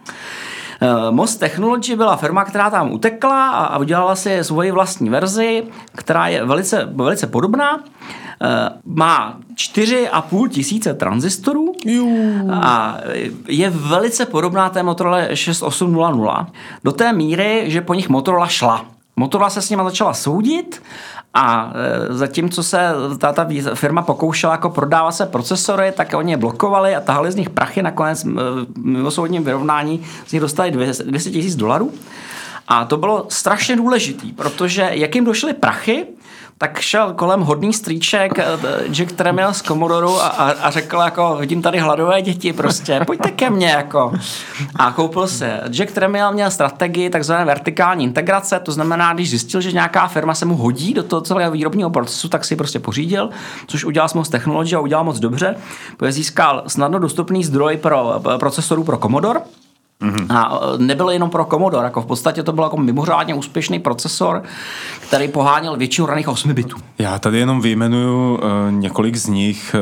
B: Most Technology byla firma, která tam utekla a udělala si svoji vlastní verzi, která je velice, velice podobná. Eh, má 4,5 tisíce tranzistorů a je velice podobná té Motorola 6800 do té míry, že po nich Motorola šla. Motorola se s nima začala soudit a e, zatímco se ta, ta firma pokoušela jako prodávat se procesory, tak oni je blokovali a tahali z nich prachy. Nakonec v soudním vyrovnání z nich dostali 200 tisíc dolarů. A to bylo strašně důležitý, protože jak jim došly prachy, tak šel kolem hodný strýček eh, Jack Tremiel z Komodoru a, a, a řekl jako, vidím tady hladové děti prostě, pojďte ke mně jako. A koupil se. Jack Tremiel měl strategii takzvané vertikální integrace, to znamená, když zjistil, že nějaká firma se mu hodí do toho celého výrobního procesu, tak si prostě pořídil, což udělal s moc technologie a udělal moc dobře, protože získal snadno dostupný zdroj pro procesorů pro Commodore, Mm-hmm. A e, nebyl jenom pro Commodore, jako v podstatě to byl jako mimořádně úspěšný procesor, který poháněl většinu raných 8 bitů.
A: Já tady jenom vyjmenuju uh, několik z nich.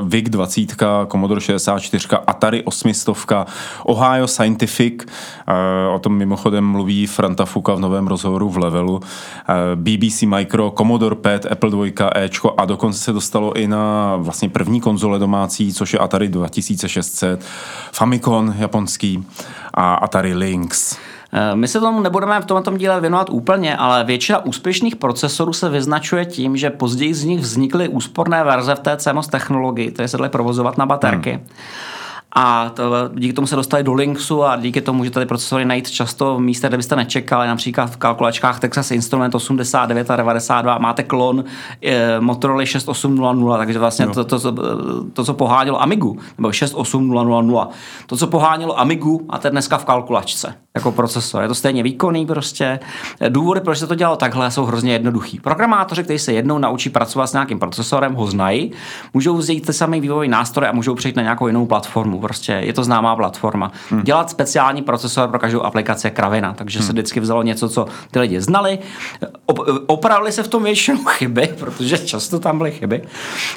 A: Uh, VIC 20, Commodore 64, Atari 800, Ohio Scientific, uh, o tom mimochodem mluví Franta Fuka v novém rozhovoru v Levelu, uh, BBC Micro, Commodore 5, Apple 2, Ečko a dokonce se dostalo i na vlastně první konzole domácí, což je Atari 2600, Famicom japonský, a Atari Lynx.
B: Eh, my se tomu nebudeme v tomto díle věnovat úplně, ale většina úspěšných procesorů se vyznačuje tím, že později z nich vznikly úsporné verze v té CMOS technologii, které se daly provozovat na baterky. Hmm a to, díky tomu se dostali do Linksu a díky tomu, že tady procesory najít často v místě, kde byste nečekali, například v kalkulačkách Texas Instrument 89 a 92 máte klon e, Motorola 6800, takže vlastně to, to, to, to, co pohánělo Amigu, nebo 68000, to, co pohánělo Amigu, máte dneska v kalkulačce jako procesor. Je to stejně výkonný prostě. Důvody, proč se to dělalo takhle, jsou hrozně jednoduchý. Programátoři, kteří se jednou naučí pracovat s nějakým procesorem, ho znají, můžou vzít ty samý vývojový nástroj a můžou přejít na nějakou jinou platformu prostě je to známá platforma. Hmm. Dělat speciální procesor pro každou aplikaci je kravina, takže hmm. se vždycky vzalo něco, co ty lidi znali, opravili se v tom většinou chyby, protože často tam byly chyby.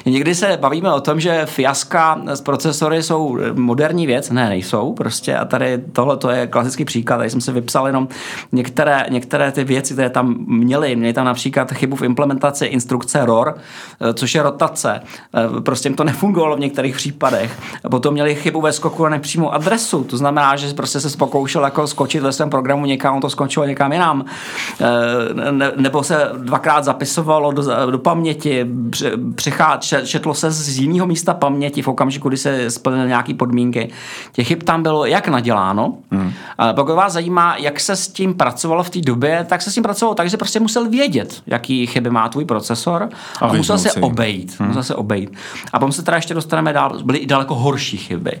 B: Někdy se bavíme o tom, že fiaska z procesory jsou moderní věc, ne, nejsou prostě a tady tohle to je klasický příklad, tady jsem si vypsal jenom některé, některé ty věci, které tam měly, měli tam například chybu v implementaci instrukce ROR, což je rotace, prostě jim to nefungovalo v některých případech. Potom měli chybu ve skoku na nepřímou adresu, to znamená, že prostě se pokoušel jako skočit ve svém programu někam, on to skončilo někam jinam. Ne, nebo se dvakrát zapisovalo do, do paměti, přechá, četlo se z jiného místa paměti v okamžiku, kdy se splnily nějaké podmínky. Těch chyb tam bylo jak naděláno. Hmm. Pokud vás zajímá, jak se s tím pracovalo v té době, tak se s tím pracovalo tak, že prostě musel vědět, jaký chyby má tvůj procesor a, a musel se obejít. Hmm. Musel se obejít. A potom se teda ještě dostaneme dál, byly i daleko horší chyby.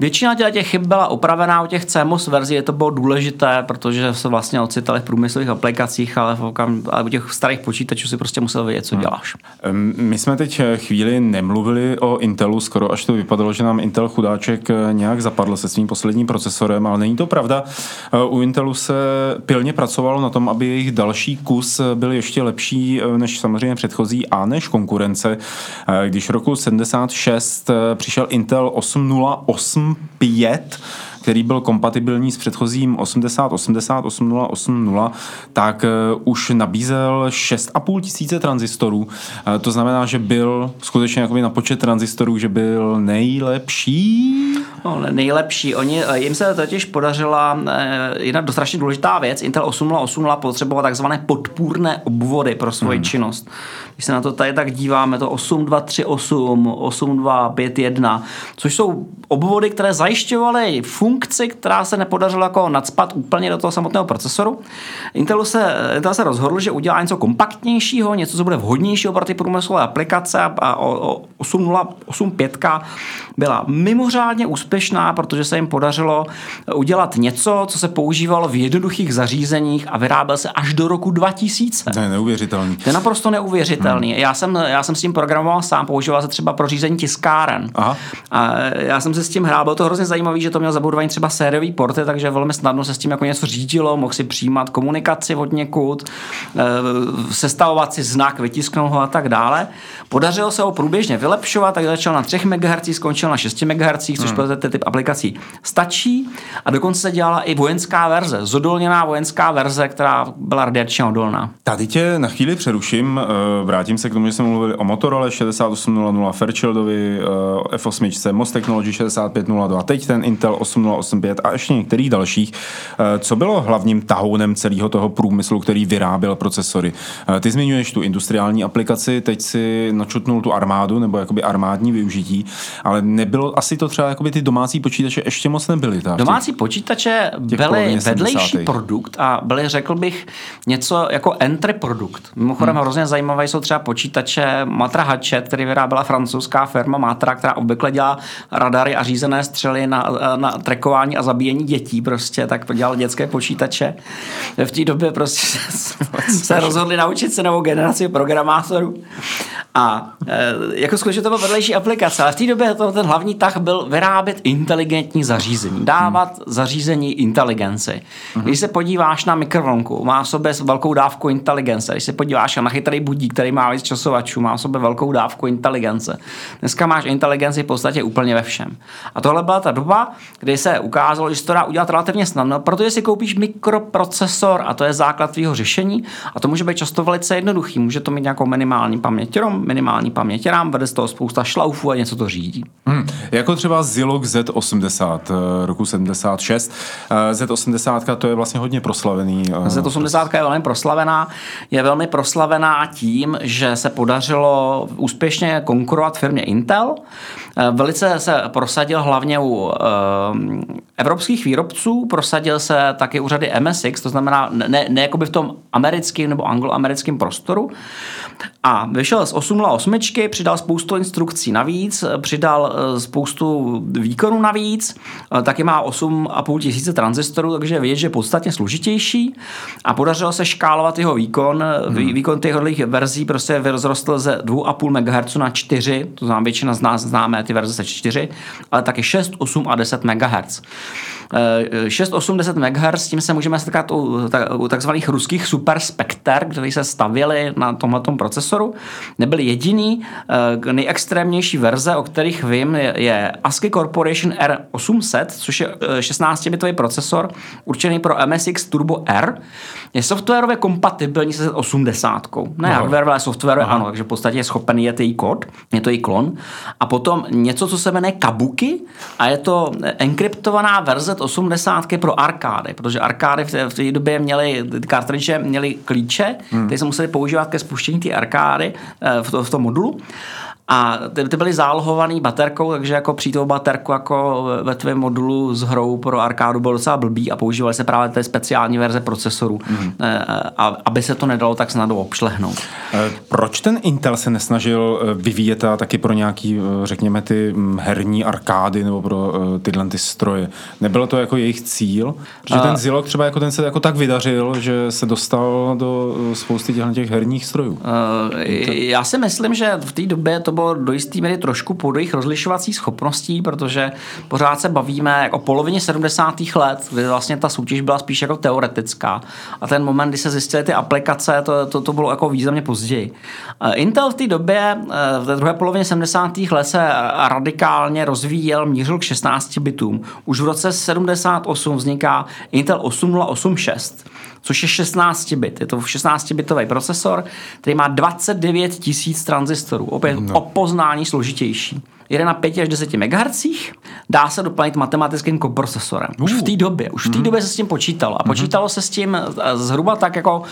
B: Většina těch chyb byla opravená u těch CMOS verzí, je to bylo důležité, protože se vlastně ocitali v průmyslových aplikacích, ale, v okam, ale u těch starých počítačů si prostě musel vědět, co hmm. děláš.
A: My jsme teď chvíli nemluvili o Intelu, skoro až to vypadalo, že nám Intel chudáček nějak zapadl se svým posledním procesorem, ale není to pravda. U Intelu se pilně pracovalo na tom, aby jejich další kus byl ještě lepší než samozřejmě předchozí a než konkurence. Když roku 76 přišel Intel 808 8.5, který byl kompatibilní s předchozím 80, 80, 80, 80, tak uh, už nabízel 6,5 tisíce tranzistorů. Uh, to znamená, že byl skutečně jakoby na počet tranzistorů, že byl nejlepší.
B: No, nejlepší. Oni, eh, jim se totiž podařila jedna strašně důležitá věc. Intel 8080 potřeboval takzvané podpůrné obvody pro svoji hmm. činnost. Když se na to tady tak díváme, to 8238, 8251, což jsou obvody, které zajišťovaly funkci, která se nepodařila jako nadspat úplně do toho samotného procesoru. Intel se, Intel se rozhodl, že udělá něco kompaktnějšího, něco, co bude vhodnějšího pro ty průmyslové aplikace a 8085 byla mimořádně úspěšná, protože se jim podařilo udělat něco, co se používalo v jednoduchých zařízeních a vyráběl se až do roku 2000.
A: To je neuvěřitelný.
B: To je naprosto neuvěřitelný. Hmm. Já, jsem, já jsem s tím programoval sám, používal se třeba pro řízení tiskáren. Aha. A já jsem se s tím hrál, bylo to hrozně zajímavé, že to měl zabudovaný třeba sériový porty, takže velmi snadno se s tím jako něco řídilo, mohl si přijímat komunikaci od někud, eh, sestavovat si znak, vytisknout ho a tak dále. Podařilo se ho průběžně vylepšovat, tak začal na 3 MHz, skončil na 6 MHz, což hmm. pro ten typ aplikací stačí. A dokonce se dělala i vojenská verze, zodolněná vojenská verze, která byla radiačně odolná.
A: Tady tě na chvíli přeruším, eh, vrátím se k tomu, že jsme mluvili o Motorola 6800, Fairchildovi, eh, F8, MOS Technology 6502, teď ten Intel 8085 a ještě některých dalších. Eh, co bylo hlavním tahounem celého toho průmyslu, který vyráběl procesory? Ty zmiňuješ tu industriální aplikaci, teď si načutnul tu armádu, nebo jakoby armádní využití, ale nebylo asi to třeba jakoby ty domácí počítače ještě moc nebyly. Tak,
B: domácí těch, počítače byly vedlejší produkt a byly, řekl bych, něco jako entry produkt. Mimochodem hmm. hrozně zajímavé jsou třeba počítače Matra Hatchet, který vyráběla francouzská firma Matra, která obvykle dělá radary a řízené střely na, na trekování a zabíjení dětí prostě, tak dělal dětské počítače. V té době prostě se rozhodli naučit se novou generaci programátorů. A e, jako skutečně to byla vedlejší aplikace, ale v té době to, ten hlavní tah byl vyrábět inteligentní zařízení, dávat hmm. zařízení inteligenci. Hmm. Když se podíváš na mikrovlnku, má v sobě velkou dávku inteligence. Když se podíváš na chytrý budík, který má víc časovačů, má v sobě velkou dávku inteligence. Dneska máš inteligenci v podstatě úplně ve všem. A tohle byla ta doba, kdy se ukázalo, že se to dá udělat relativně snadno, protože si koupíš mikroprocesor a to je základ tvýho řešení a to může být často velice jednoduchý. Může to mít nějakou minimální paměť ROM, minimální paměť RAM, vede z toho spousta šlaufů a něco to řídí.
A: Hmm. Jako třeba Zilog Z80 eh, roku 76. Eh, Z80 to je vlastně hodně proslavený.
B: Eh, Z80 je velmi proslavená. Je velmi proslavená tím, že se podařilo úspěšně konkurovat firmě Intel. Velice se prosadil hlavně u evropských výrobců, prosadil se taky u řady MSX, to znamená ne, ne jako by v tom americkém nebo angloamerickém prostoru. A vyšel z 808, přidal spoustu instrukcí navíc, přidal spoustu výkonů navíc, taky má 8,5 tisíce tranzistorů, takže je že je podstatně složitější a podařilo se škálovat jeho výkon. Hmm. Výkon těch verzí prostě vzrostl ze 2,5 MHz na 4, to znamená většina z nás známe ty verze se 4, ale taky 6, 8 a 10 MHz. 680 MHz, s tím se můžeme setkat u, u takzvaných ruských superspekter, které se stavěly na tomto procesoru. Nebyl jediný. Eh, nejextrémnější verze, o kterých vím, je, je ASCII Corporation R800, což je 16-bitový eh, procesor určený pro MSX Turbo R. Je softwarově kompatibilní se 80. Ne no. hardware, ale software, ano, takže v podstatě je schopen je její kód, je to její klon. A potom něco, co se jmenuje Kabuki a je to enkryptovaná verze 80 pro arkády, protože arkády v té, v té době měly, kartridže měly klíče, hmm. které se museli používat ke spuštění té arkády eh, v, to, v tom modulu. A ty, ty byly zálohovaný baterkou, takže jako při tou baterku jako ve tvém modulu s hrou pro arkádu bylo docela blbý a používaly se právě té speciální verze procesorů, mm. a, aby se to nedalo tak snadno obšlehnout.
A: Eh, proč ten Intel se nesnažil vyvíjet a taky pro nějaký, řekněme, ty hm, herní arkády nebo pro tyhle ty stroje? Nebylo to jako jejich cíl? Protože ten Zilog třeba jako ten se jako tak vydařil, že se dostal do spousty těch herních strojů.
B: Já si myslím, že v té době to bylo do jisté míry trošku pod jejich rozlišovacích schopností, protože pořád se bavíme o polovině 70. let, kdy vlastně ta soutěž byla spíš jako teoretická. A ten moment, kdy se zjistily ty aplikace, to, to, to bylo jako významně později. Intel v té době, eh, v té druhé polovině 70. let se radikálně rozvíjel, mířil k 16 bitům. Už v roce 78 vzniká Intel 8086 což je 16 bit. Je to 16-bitový procesor, který má 29 tisíc tranzistorů. Opět no. o poznání složitější jede na 5 až 10 MHz, dá se doplnit matematickým koprocesorem. Už v té době, už v té mm. době se s tím počítalo. A mhm. počítalo se s tím eh, zhruba tak jako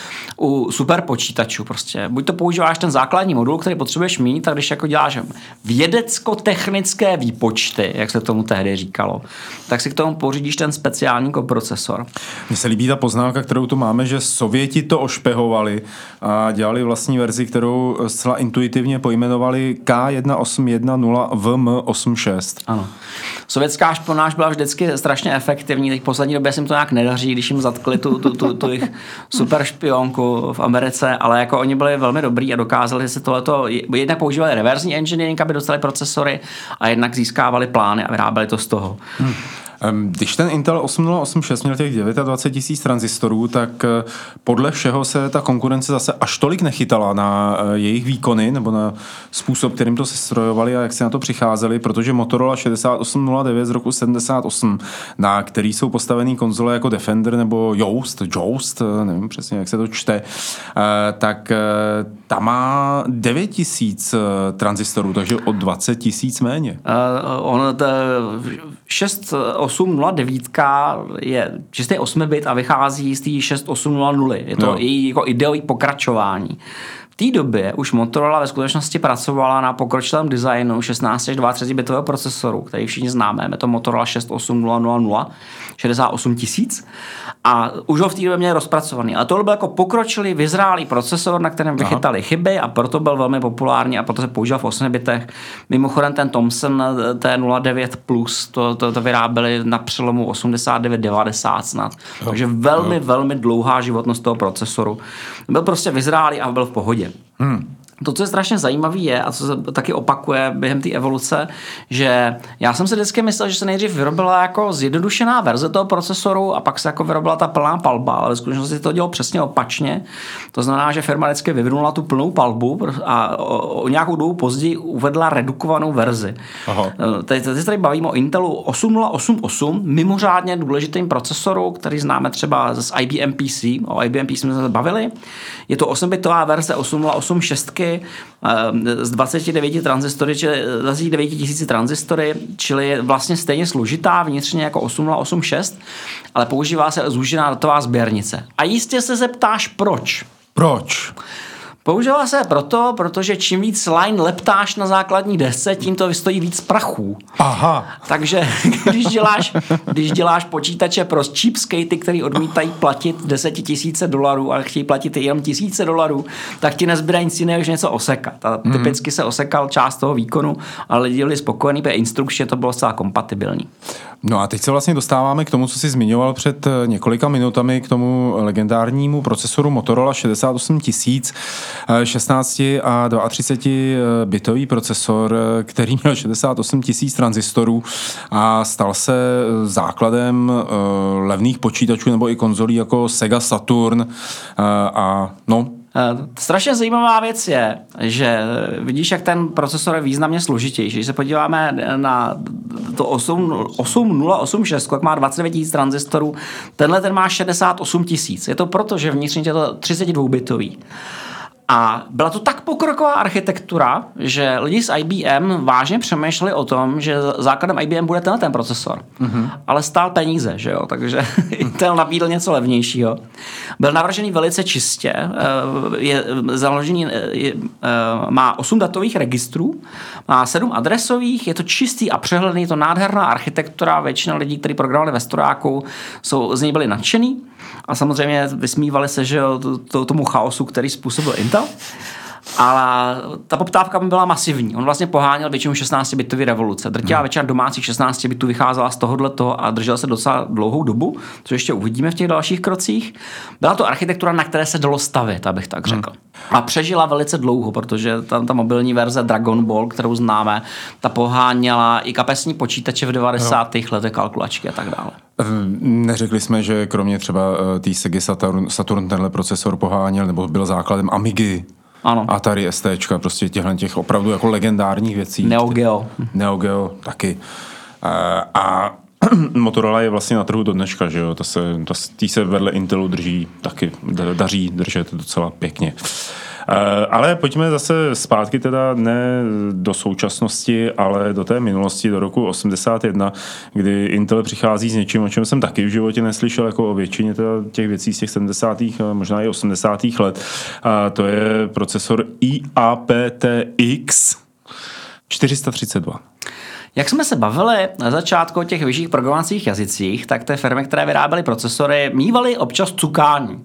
B: u superpočítačů. Prostě. Buď to používáš ten základní modul, který potřebuješ mít, tak když jako děláš vědecko-technické výpočty, jak se tomu tehdy říkalo, tak si k tomu pořídíš ten speciální koprocesor.
A: Mně se líbí ta poznámka, kterou tu máme, že Sověti to ošpehovali a dělali vlastní verzi, kterou zcela intuitivně pojmenovali K1810 VM86.
B: Ano. Sovětská šponáž byla vždycky strašně efektivní, teď v poslední době se jim to nějak nedaří, když jim zatkli tu, tu, tu, tu jich super špionku v Americe, ale jako oni byli velmi dobrý a dokázali si tohleto, jednak používali reverzní engineering, aby dostali procesory a jednak získávali plány a vyráběli to z toho. Hmm.
A: Když ten Intel 8086 měl těch 29 tisíc tranzistorů, tak eh, podle všeho se ta konkurence zase až tolik nechytala na eh, jejich výkony nebo na způsob, kterým to sestrojovali a jak se na to přicházeli, protože Motorola 6809 z roku 78, na který jsou postavený konzole jako Defender nebo Yoast, Joust, eh, nevím přesně, jak se to čte, tak ta má 9 tisíc tranzistorů, takže o 20 tisíc méně.
B: Uh, on, 6 809 je čistý 8 bit a vychází z té 6800. Je to no. její jako ideový pokračování. V té době už Motorola ve skutečnosti pracovala na pokročilém designu 16 až 32 bitového procesoru, který všichni známe. Je to Motorola 68000, 68 tisíc. A už ho v té době měli rozpracovaný. A to byl jako pokročilý, vyzrálý procesor, na kterém vychytali Aha. chyby a proto byl velmi populární a proto se používal v 8 bitech. Mimochodem ten Thomson T09 Plus, to, to, to vyráběli na přelomu 89-90 snad. Jo. Takže velmi, jo. velmi dlouhá životnost toho procesoru. Byl prostě vyzrálý a byl v pohodě. Hmm. To, co je strašně zajímavé, je, a co se taky opakuje během té evoluce, že já jsem si vždycky myslel, že se nejdřív vyrobila jako zjednodušená verze toho procesoru a pak se jako vyrobila ta plná palba, ale v skutečnosti to dělalo přesně opačně. To znamená, že firma vždycky vyvinula tu plnou palbu a o, o nějakou dobu později uvedla redukovanou verzi. Aha. Eh, teď, teď se tady bavíme o Intelu 8088, mimořádně důležitým procesoru, který známe třeba z IBM PC. O IBM PC jsme se bavili. Je to 8-bitová verze 8086 z 29 transistory, čili 29 tisíci transistory, čili je vlastně stejně složitá vnitřně jako 8086, ale používá se zúžená datová sběrnice. A jistě se zeptáš, proč?
A: Proč?
B: Používá se proto, protože čím víc line leptáš na základní desce, tím to vystojí víc prachů.
A: Aha.
B: Takže když děláš, když děláš počítače pro cheapskatey, který odmítají platit desetitisíce dolarů, ale chtějí platit jenom tisíce dolarů, tak ti nezbyde nic jiného, než něco osekat. A mm. typicky se osekal část toho výkonu, ale lidi byli spokojení, protože instrukčně to bylo zcela kompatibilní.
A: No a teď se vlastně dostáváme k tomu, co jsi zmiňoval před eh, několika minutami, k tomu legendárnímu procesoru Motorola 68000, 16 eh, a 32 eh, bitový procesor, který měl 68 tisíc tranzistorů a stal se základem levných počítačů nebo i konzolí jako Sega Saturn a no,
B: strašně zajímavá věc je, že vidíš, jak ten procesor je významně složitější. Když se podíváme na to 8, 8086, jak má 29 000 tranzistorů, tenhle ten má 68 000. Je to proto, že vnitřně je to 32 bitový. A byla to tak pokroková architektura, že lidi z IBM vážně přemýšleli o tom, že základem IBM bude tenhle ten procesor. Mm-hmm. Ale stál peníze, že jo? takže Intel nabídl něco levnějšího. Byl navržený velice čistě, eh, je založený, eh, je, eh, má 8 datových registrů, má 7 adresových, je to čistý a přehledný, je to nádherná architektura, většina lidí, kteří programovali ve Storáku, jsou z něj byli nadšený. A samozřejmě vysmívali se, že to, to, tomu chaosu, který způsobil Intel. Ale ta poptávka byla masivní. On vlastně poháněl většinu 16-bitové revoluce. Drtivá hmm. většina domácích 16 bitů vycházela z tohohle toho a držel se docela dlouhou dobu, co ještě uvidíme v těch dalších krocích. Byla to architektura, na které se dalo stavit, abych tak řekl. Hmm. A přežila velice dlouho, protože tam ta mobilní verze Dragon Ball, kterou známe, ta poháněla i kapesní počítače v 90. No. letech, kalkulačky a tak dále.
A: Ehm, neřekli jsme, že kromě třeba eh, té Sega Saturn, Saturn tenhle procesor poháněl nebo byl základem Amigy. Ano. Atari ST, prostě těchto těch opravdu jako legendárních věcí.
B: Neo Geo.
A: Neo Geo taky. Eh, a Motorola je vlastně na trhu do dneška, že jo? Ta se, ta, tý se vedle Intelu drží taky, daří držet docela pěkně. Eh, ale pojďme zase zpátky teda ne do současnosti, ale do té minulosti, do roku 81, kdy Intel přichází s něčím, o čem jsem taky v životě neslyšel, jako o většině teda těch věcí z těch 70. možná i 80. let. A to je procesor IAPTX 432.
B: Jak jsme se bavili na začátku o těch vyšších programovacích jazycích, tak ty firmy, které vyráběly procesory, mývaly občas cukání.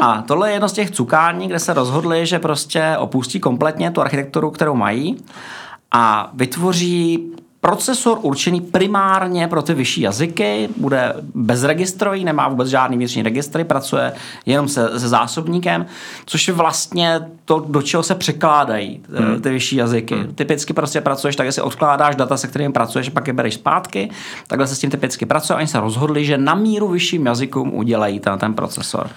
B: A tohle je jedno z těch cukání, kde se rozhodli, že prostě opustí kompletně tu architekturu, kterou mají a vytvoří Procesor určený primárně pro ty vyšší jazyky, bude bezregistrový, nemá vůbec žádný vnitřní registry, pracuje jenom se, se zásobníkem, což je vlastně to, do čeho se překládají eh, hmm. ty vyšší jazyky. Hmm. Typicky prostě pracuješ tak, jestli odkládáš data, se kterými pracuješ, pak je bereš zpátky, takhle se s tím typicky pracuje. Oni se rozhodli, že na míru vyšším jazykům udělají ten, ten procesor.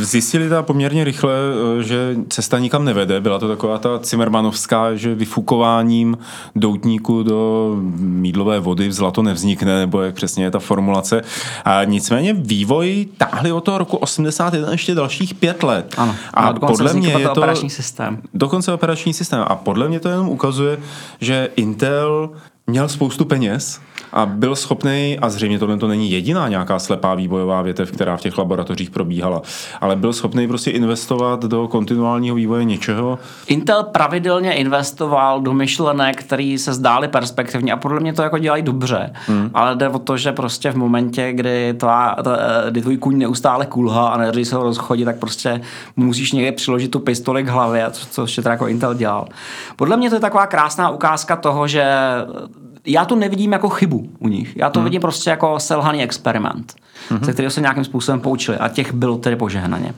A: Zjistili ta poměrně rychle, eh, že cesta nikam nevede. Byla to taková ta Cimmermanovská, že vyfukováním doutníku do mídlové vody zlato nevznikne, nebo jak přesně je ta formulace. A nicméně vývoj táhli od toho roku 81 ještě dalších pět let.
B: Ano, a podle mě je to operační systém.
A: Dokonce operační systém. A podle mě to jenom ukazuje, že Intel měl spoustu peněz a byl schopný, a zřejmě tohle to není jediná nějaká slepá vývojová větev, která v těch laboratořích probíhala, ale byl schopný prostě investovat do kontinuálního vývoje něčeho.
B: Intel pravidelně investoval do myšlenek, které se zdály perspektivně a podle mě to jako dělají dobře, hmm. ale jde o to, že prostě v momentě, kdy, tvá, kdy tvůj kůň neustále kulhá a nedaří se ho rozchodit, tak prostě musíš někde přiložit tu pistoli k hlavě, což je jako Intel dělal. Podle mě to je taková krásná ukázka toho, že já to nevidím jako chybu u nich. Já to hmm. vidím prostě jako selhaný experiment, hmm. ze kterého se nějakým způsobem poučili a těch bylo tedy požehnaně.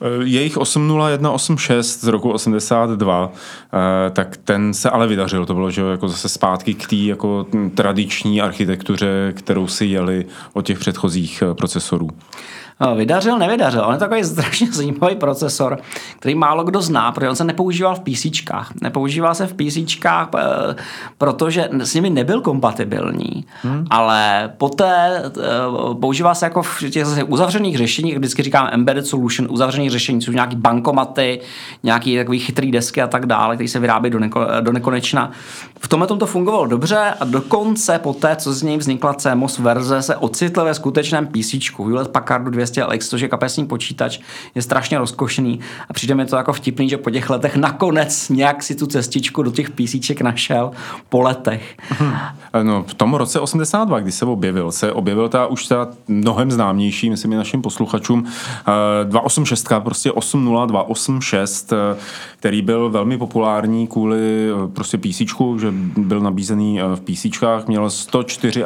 A: Eh, jejich 80186 z roku 82, eh, tak ten se ale vydařil. To bylo, že jako zase zpátky k té jako tradiční architektuře, kterou si jeli od těch předchozích eh, procesorů.
B: Vydařil, nevydařil. On je takový strašně zajímavý procesor, který málo kdo zná, protože on se nepoužíval v PC. Nepoužíval se v PC, eh, protože s nimi nebyl kompatibilní, hmm. ale poté eh, používá se jako v těch zase uzavřených řešeních, vždycky říkám embedded solution, uzavřených řešení, jsou nějaký bankomaty, nějaký takový chytrý desky a tak dále, které se vyrábí do, neko, do nekonečna. V tomhle tom to fungovalo dobře a dokonce poté, co z něj vznikla CMOS verze, se ocitl ve skutečném PC, Hewlett Packardu 200 200LX, což je kapesní počítač, je strašně rozkošný a přijde mi to jako vtipný, že po těch letech nakonec nějak si tu cestičku do těch písíček našel po letech.
A: Hmm. No, v tom roce 82, kdy se objevil, se objevil ta už ta mnohem známější, myslím našim posluchačům, 286, prostě 80286, který byl velmi populární kvůli prostě písíčku, že byl nabízený v písíčkách, měl 134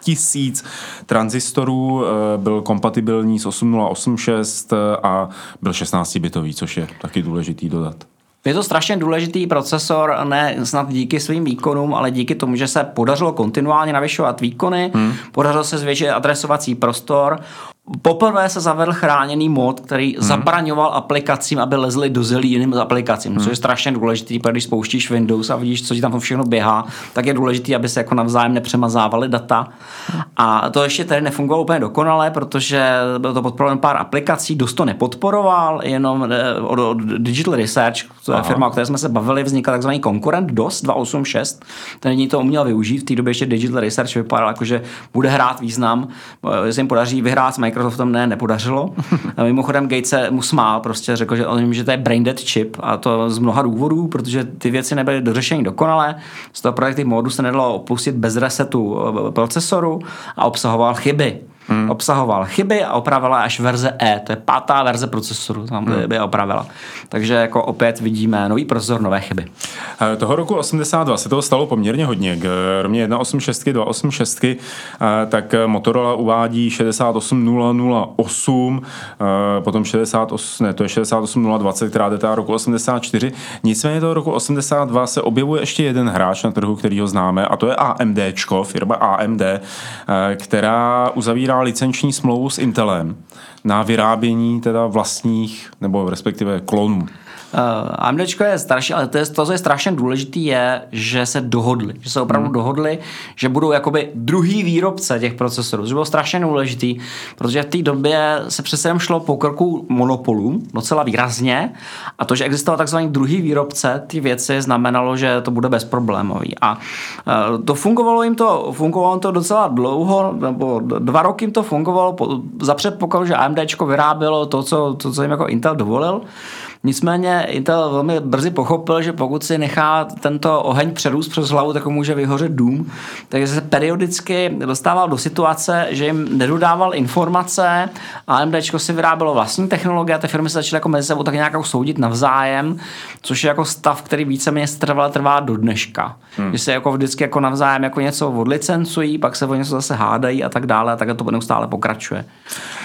A: tisíc tranzistorů, byl kompatibilní s 8086 a byl 16-bitový, což je taky důležitý dodat.
B: Je to strašně důležitý procesor, ne snad díky svým výkonům, ale díky tomu, že se podařilo kontinuálně navyšovat výkony, hmm. podařilo se zvětšit adresovací prostor, Poprvé se zavedl chráněný mod, který hmm. zabraňoval aplikacím, aby lezli do zelí jiným aplikacím, hmm. což je strašně důležitý, protože když spouštíš Windows a vidíš, co ti tam všechno běhá, tak je důležité, aby se jako navzájem nepřemazávaly data. A to ještě tady nefungovalo úplně dokonale, protože bylo to podporované pár aplikací, dost to nepodporoval, jenom eh, od, od Digital Research, to je Aha. firma, o které jsme se bavili, vznikl takzvaný konkurent DOS 286, ten to uměl využít, v té době ještě Digital Research vypadal jako, že bude hrát význam, že se jim podaří vyhrát s Microsoftem ne, nepodařilo. A mimochodem Gates se mu smál, prostě řekl, že, on, že to je brain dead chip a to z mnoha důvodů, protože ty věci nebyly dořešeny dokonale. Z toho projekty modu se nedalo opustit bez resetu eh, procesoru a obsahoval chyby hmm. obsahoval chyby a opravila až verze E, to je pátá verze procesoru, tam hmm. by opravila. Takže jako opět vidíme nový procesor, nové chyby.
A: Eh, toho roku 82 se toho stalo poměrně hodně. Kromě 186, 286, eh, tak Motorola uvádí 68008, eh, potom 68, ne, to je 68020, která datá roku 84. Nicméně toho roku 82 se objevuje ještě jeden hráč na trhu, který ho známe, a to je AMD, firma AMD, která uzavírá licenční smlouvu s Intelem na vyrábění teda vlastních, nebo respektive klonů.
B: Uh, eh, AMD je strašně, ale to, je, to, co je strašně důležité, je, že se dohodli, že se opravdu hmm. dohodli, že budou jakoby druhý výrobce těch procesorů, což bylo strašně důležitý, protože v té době se přece jen šlo po krku monopolů docela výrazně a to, že existoval takzvaný druhý výrobce, ty věci znamenalo, že to bude bezproblémový a uh, to fungovalo jim to, fungovalo to docela dlouho, nebo dva roky jim to fungovalo za předpokladu, že AMD vyrábělo to, co, to, co jim jako Intel dovolil. Nicméně Intel velmi brzy pochopil, že pokud si nechá tento oheň přerůst přes hlavu, tak může vyhořet dům. Takže se periodicky dostával do situace, že jim nedodával informace, AMD si vyrábělo vlastní technologie a ty firmy se začaly jako mezi sebou tak nějak soudit navzájem, což je jako stav, který víceméně trvá, trvá do dneška. Hmm. Že se jako vždycky jako navzájem jako něco odlicencují, pak se o něco zase hádají a tak dále a tak to neustále pokračuje.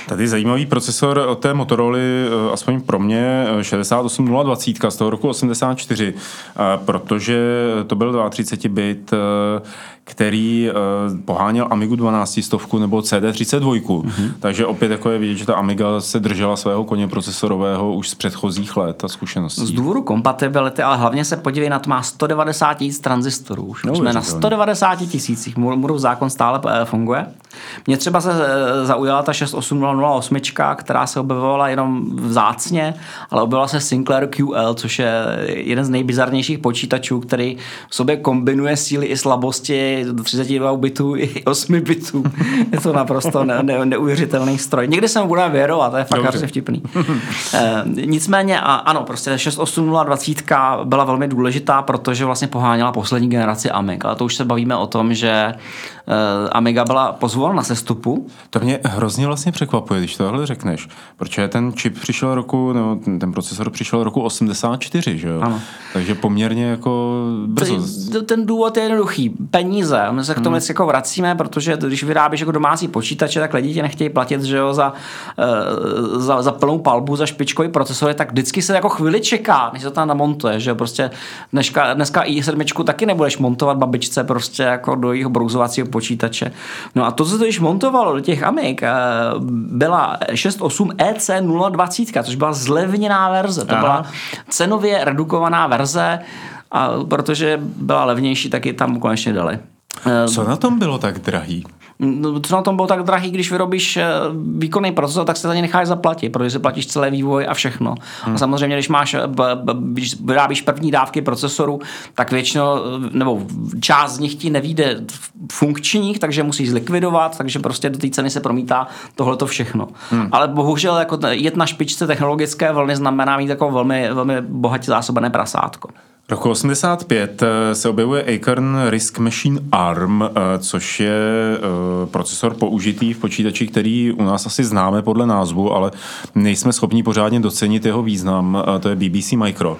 A: Tady zajímavý procesor od té Motorola, eh, aspoň pro mě, 68020 z toho roku 84, eh, protože to byl 32 bit eh, který uh, poháněl Amigu 12 stovku nebo CD32. Mm-hmm. Takže opět jako je vidět, že ta Amiga se držela svého koně procesorového už z předchozích let a zkušeností.
B: Z důvodu kompatibility, ale hlavně se podívej na to, má 190 tisíc tranzistorů. Už no, jsme na 190 tisících. Murův zákon stále eh, funguje. Mně třeba se eh, zaujala ta 68008, která se objevovala jenom vzácně, ale objevila se Sinclair QL, což je jeden z nejbizarnějších počítačů, který v sobě kombinuje síly i slabosti do 32 bitů i 8 bitů. Je to naprosto ne, ne, neuvěřitelný stroj. Někdy se mu budeme věrovat, to je fakt hrozně vtipný. e, nicméně, a, ano, prostě 68020 byla velmi důležitá, protože vlastně poháněla poslední generaci Amiga. A to už se bavíme o tom, že Amiga byla pozvolána na sestupu.
A: To mě hrozně vlastně překvapuje, když tohle řekneš, protože ten čip přišel roku, nebo ten procesor přišel roku 84, že jo? Ano. Takže poměrně jako brzo.
B: Ten důvod je jednoduchý. Peníze. My se k tomu hmm. jako vracíme, protože když vyrábíš jako domácí počítače, tak lidi tě nechtějí platit, že jo, za, uh, za, za plnou palbu, za špičkový procesor, tak vždycky se jako chvíli čeká, než se to tam namontuje, že jo, prostě dneska, dneska i7 taky nebudeš montovat babičce prostě jako do jejich brouzovacího počítače. No a to, co to již montovalo do těch Amik, eh, byla 6.8 EC020, což byla zlevněná verze. To Aha. byla cenově redukovaná verze, a protože byla levnější, tak ji tam konečně dali.
A: Co na tom bylo tak drahý?
B: No, co na tom bylo tak drahý, když vyrobíš eh, výkonný procesor, tak se za ně necháš zaplatit, protože si platíš celý vývoj a všechno. Hmm. A samozřejmě, když máš, eh, když vyrábíš první dávky procesoru, tak většinou, eh, nebo část z nich ti nevíde funkčních, takže musíš zlikvidovat, takže prostě do té ceny se promítá tohleto všechno. Hmm. Ale bohužel jako jet na špičce technologické vlny znamená mít jako velmi, velmi bohatě zásobené prasátko.
A: Roku 85 eh, se objevuje Acorn Risk Machine ARM, eh, což je eh, procesor použitý v počítači, který u nás asi známe podle názvu, ale nejsme schopni pořádně docenit jeho význam. To je BBC Micro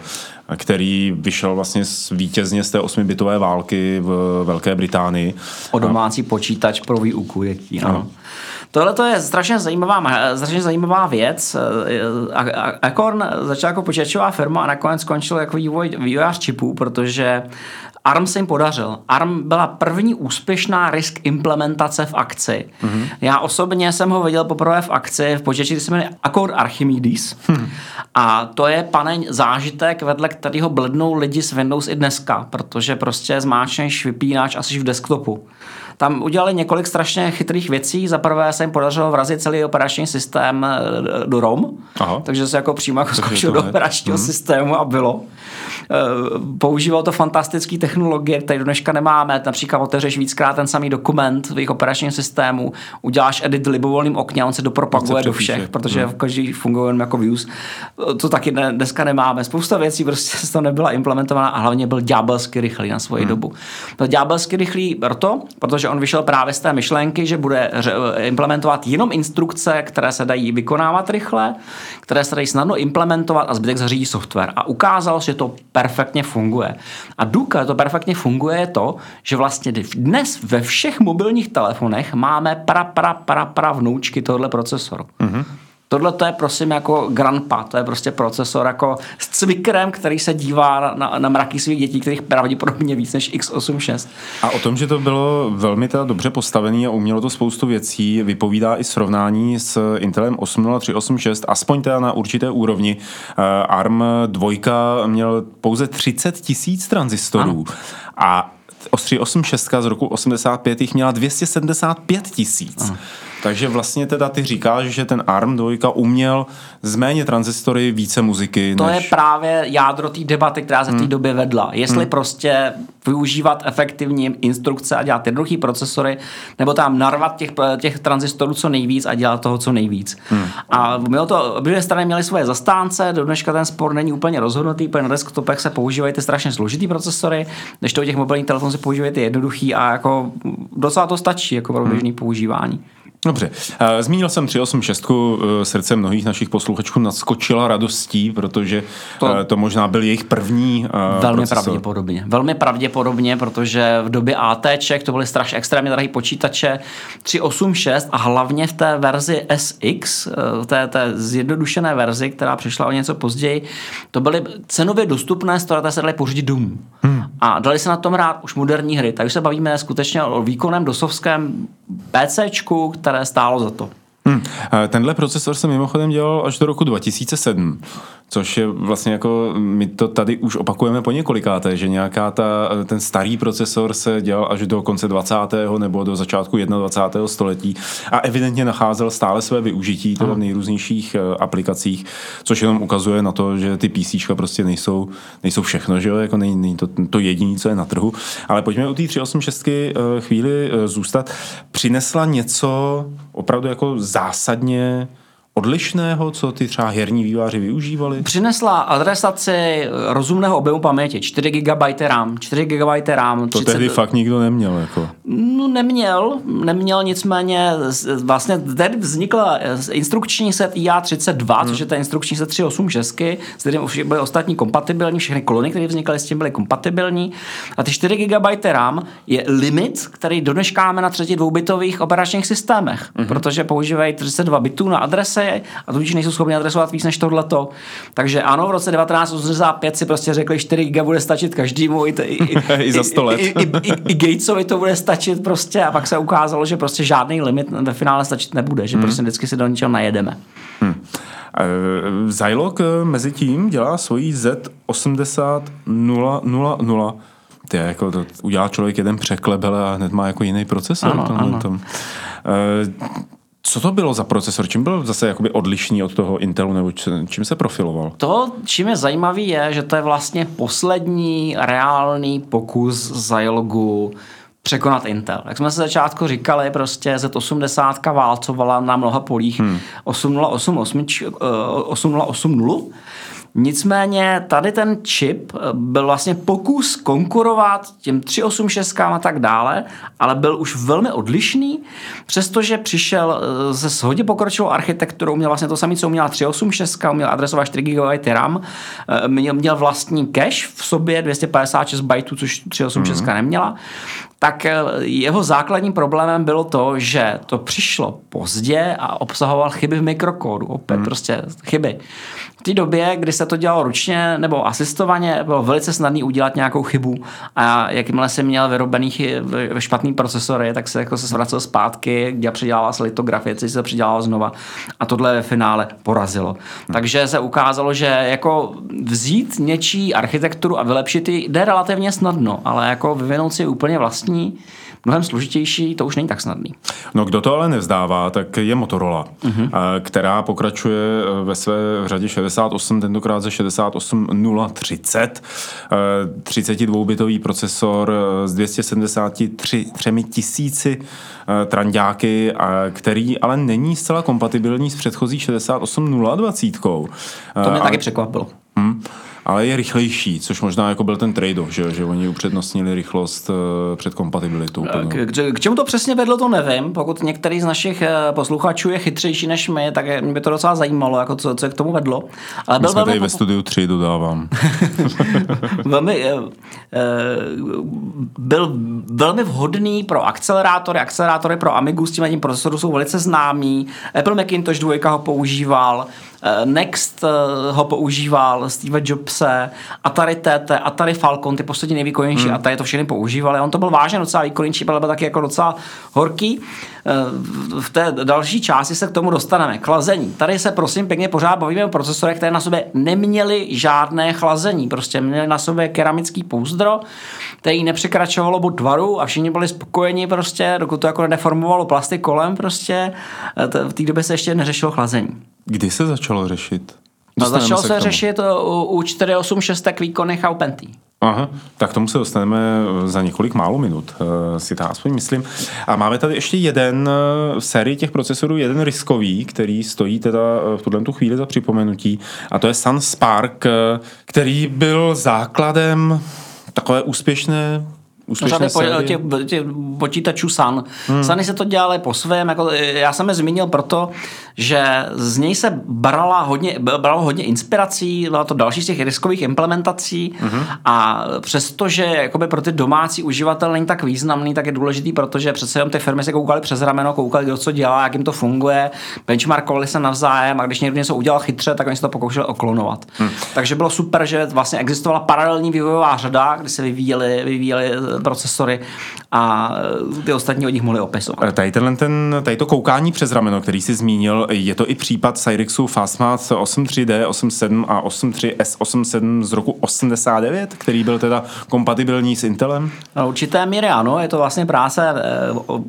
A: který vyšel vlastně vítězně z té osmibitové války v Velké Británii.
B: O domácí počítač pro výuku, jaký, ano. ano. Tohle to je strašně zajímavá, strašně zajímavá věc. Acorn začal jako počítačová firma a nakonec skončil jako vývoj, vývojář čipů, protože ARM se jim podařil. ARM byla první úspěšná risk implementace v akci. Mm-hmm. Já osobně jsem ho viděl poprvé v akci v počítači, který se jmenuje Accord Archimedes. Mm-hmm. A to je paneň zážitek, vedle kterého blednou lidi s Windows i dneska, protože prostě zmáčneš vypínač asi v desktopu. Tam udělali několik strašně chytrých věcí. Za prvé se jim podařilo vrazit celý operační systém eh, do ROM, Aha. takže se jako přímo jako skočil do operačního hmm. systému a bylo. Eh, používal to fantastické technologie, které do dneška nemáme. Například otevřeš víckrát ten samý dokument v jejich operačním systému, uděláš edit v libovolným okně a on se dopropaguje do všech, protože hmm. každý funguje jako views. To taky dneska nemáme. Spousta věcí prostě to nebyla implementovaná a hlavně byl ďábelsky rychlý na svoji hmm. dobu. Byl ďábelsky rychlý proto, protože on vyšel právě z té myšlenky, že bude implementovat jenom instrukce, které se dají vykonávat rychle, které se dají snadno implementovat a zbytek zařídí software. A ukázal, že to perfektně funguje. A důkaz, to perfektně funguje, je to, že vlastně dnes ve všech mobilních telefonech máme pra, pra, pra, pra vnoučky tohle procesoru. Mm-hmm. Tohle to je prosím jako grandpa, to je prostě procesor jako s cvikrem, který se dívá na, na mraky svých dětí, kterých pravděpodobně víc než x86.
A: A o tom, že to bylo velmi teda dobře postavené a umělo to spoustu věcí, vypovídá i srovnání s Intelem 80386, aspoň teda na určité úrovni. Uh, ARM 2 měl pouze 30 tisíc tranzistorů ano. a 386 z roku 85 jich měla 275 tisíc. Takže vlastně teda ty říkáš, že ten ARM 2 uměl z méně transistory více muziky.
B: To než... je právě jádro té debaty, která se v té hmm. době vedla. Jestli hmm. prostě využívat efektivně instrukce a dělat jednoduché procesory, nebo tam narvat těch, těch tranzistorů co nejvíc a dělat toho co nejvíc. Hmm. A mělo to, obě strany měly svoje zastánce, do dneška ten spor není úplně rozhodnutý, protože na desktopech se používají ty strašně složitý procesory, než to u těch mobilních telefonů se používají ty jednoduchý a jako docela to stačí jako pro běžný hmm. používání.
A: Dobře. Eh, zmínil jsem 386, eh, srdce mnohých našich posluchačů nadskočila radostí, protože to, eh, to možná byl jejich první
B: Velmi
A: procesor.
B: pravděpodobně. Velmi pravděpodobně, protože v době ATček to byly strašně extrémně drahé počítače 386 a hlavně v té verzi SX, v té, té zjednodušené verzi, která přišla o něco později, to byly cenově dostupné stroje, které se daly pořídit domů. Hmm. A dali se na tom rád už moderní hry. Takže se bavíme skutečně o výkonem dosovském PCčku, které stálo za to.
A: Hmm. Tenhle procesor se mimochodem dělal až do roku 2007, což je vlastně jako, my to tady už opakujeme po několikáté, že nějaká ta, ten starý procesor se dělal až do konce 20. nebo do začátku 21. století a evidentně nacházel stále své využití teda v nejrůznějších eh, aplikacích, což jenom ukazuje na to, že ty PC prostě nejsou, nejsou všechno, že jo, jako není, není to, to jediné, co je na trhu. Ale pojďme u té 386 eh, chvíli eh, zůstat. Přinesla něco opravdu jako zásadně odlišného, co ty třeba herní výváři využívali?
B: Přinesla adresaci rozumného objemu paměti, 4 GB RAM, 4 GB RAM.
A: 30... To tehdy fakt nikdo neměl. Jako.
B: No neměl, neměl nicméně, vlastně tady vznikla instrukční set IA32, hmm. což je ten instrukční set 386, s kterým byly ostatní kompatibilní, všechny kolony, které vznikaly s tím byly kompatibilní. A ty 4 GB RAM je limit, který do dneška máme na třetí dvoubitových operačních systémech, hmm. protože používají 32 bitů na adrese adresy a tudíž nejsou schopni adresovat víc než tohleto. Takže ano, v roce 1985 si prostě řekli, 4 GB bude stačit každému, i, i,
A: i, za 100 let.
B: I, i, i, i Gatesovi to bude stačit prostě a pak se ukázalo, že prostě žádný limit ve finále stačit nebude, že hmm. prostě vždycky si do něčeho najedeme. Hmm.
A: Zilog mezi tím dělá svojí Z80 000 Ty, jako to udělá člověk jeden překlebel a hned má jako jiný procesor. Ano, ano. Tom. Co to bylo za procesor? Čím byl zase jakoby odlišný od toho Intelu, nebo čím se profiloval?
B: To, čím je zajímavý, je, že to je vlastně poslední reálný pokus Zilgu překonat Intel. Jak jsme se začátku říkali, prostě Z80 válcovala na mnoha polích hmm. 8080 Nicméně tady ten čip eh, byl vlastně pokus konkurovat těm 386 a tak dále, ale byl už velmi odlišný, přestože přišel eh, se hodně pokročilou architekturou, měl vlastně to samé, co měla 386, měl adresovat 4 GB RAM, eh, měl, měl vlastní cache v sobě 256 bajtů, což 386 mm-hmm. neměla tak jeho základním problémem bylo to, že to přišlo pozdě a obsahoval chyby v mikrokódu. Opět hmm. prostě chyby. V té době, kdy se to dělalo ručně nebo asistovaně, bylo velice snadné udělat nějakou chybu a jakmile jsem měl vyrobený špatný procesory, tak se jako se zvracel zpátky, kde předělával se litografie, což se předělalo znova a tohle ve finále porazilo. Hmm. Takže se ukázalo, že jako vzít něčí architekturu a vylepšit ji jde relativně snadno, ale jako vyvinout si úplně vlastní mnohem složitější, to už není tak snadný.
A: No kdo to ale nevzdává, tak je Motorola, uh-huh. která pokračuje eh, ve své řadě 68, tentokrát ze 68030, 32-bitový procesor eh, s 273 tisíci trandáky, který ale není zcela kompatibilní s předchozí 68020. To
B: mě taky překvapilo. Hmm
A: ale je rychlejší, což možná jako byl ten trade-off, že, že oni upřednostnili rychlost uh, před kompatibilitou.
B: K, k, k čemu to přesně vedlo, to nevím. Pokud některý z našich uh, posluchačů je chytřejší než my, tak mě by to docela zajímalo, jako co, co k tomu vedlo.
A: Ale byl my jsme tady ve studiu 3, dodávám.
B: velmi, byl velmi vhodný pro akcelerátory. Akcelerátory pro Amigu s tím, tím procesoru jsou velice známý. Apple Macintosh 2 ho používal. Eh, Next eh, ho používal, Steve Jobse, Atari TT, Atari Falcon, ty poslední nejvýkonnější hmm. Atari to všechny používali. On to byl vážně docela výkonnější, byl taky jako docela horký. Eh, v té další části se k tomu dostaneme. Chlazení. Tady se prosím pěkně pořád bavíme o procesorech, které na sobě neměly žádné chlazení. Prostě měly na sobě keramický pouzdro, který nepřekračovalo bod tvaru a všichni byli spokojeni prostě, dokud to jako nedeformovalo plasty kolem prostě. V té době se ještě neřešilo chlazení.
A: Kdy se začalo řešit?
B: No, začalo se, se řešit u, u 486 výkonných a Pentý.
A: Aha, tak tomu se dostaneme za několik málo minut, uh, si to aspoň myslím. A máme tady ještě jeden uh, sérii těch procesorů, jeden riskový, který stojí teda v tuhle tu chvíli za připomenutí, a to je Sun Spark, který byl základem takové úspěšné
B: úspěšné řady těch, těch počítačů Sun. Hmm. Suny se to dělali po svém, jako, já jsem je zmínil proto, že z něj se brala hodně, bralo hodně inspirací, bylo to další z těch riskových implementací hmm. a přestože jakoby pro ty domácí uživatel není tak významný, tak je důležitý, protože přece jenom ty firmy se koukaly přes rameno, koukaly, kdo co dělá, jak jim to funguje, benchmarkovali se navzájem a když někdo něco udělal chytře, tak oni se to pokoušeli oklonovat. Hmm. Takže bylo super, že vlastně existovala paralelní vývojová řada, kdy se vyvíjely, vyvíjely procesory a ty ostatní od nich mohli opisovat.
A: Eh, tady, tenhle, ten, tady to koukání přes rameno, který jsi zmínil, je to i případ Cyrixu Fastmath 8.3D, 8.7 a 8.3 S87 z roku 89, který byl teda kompatibilní s Intelem?
B: No, určité míry ano, je to vlastně práce eh,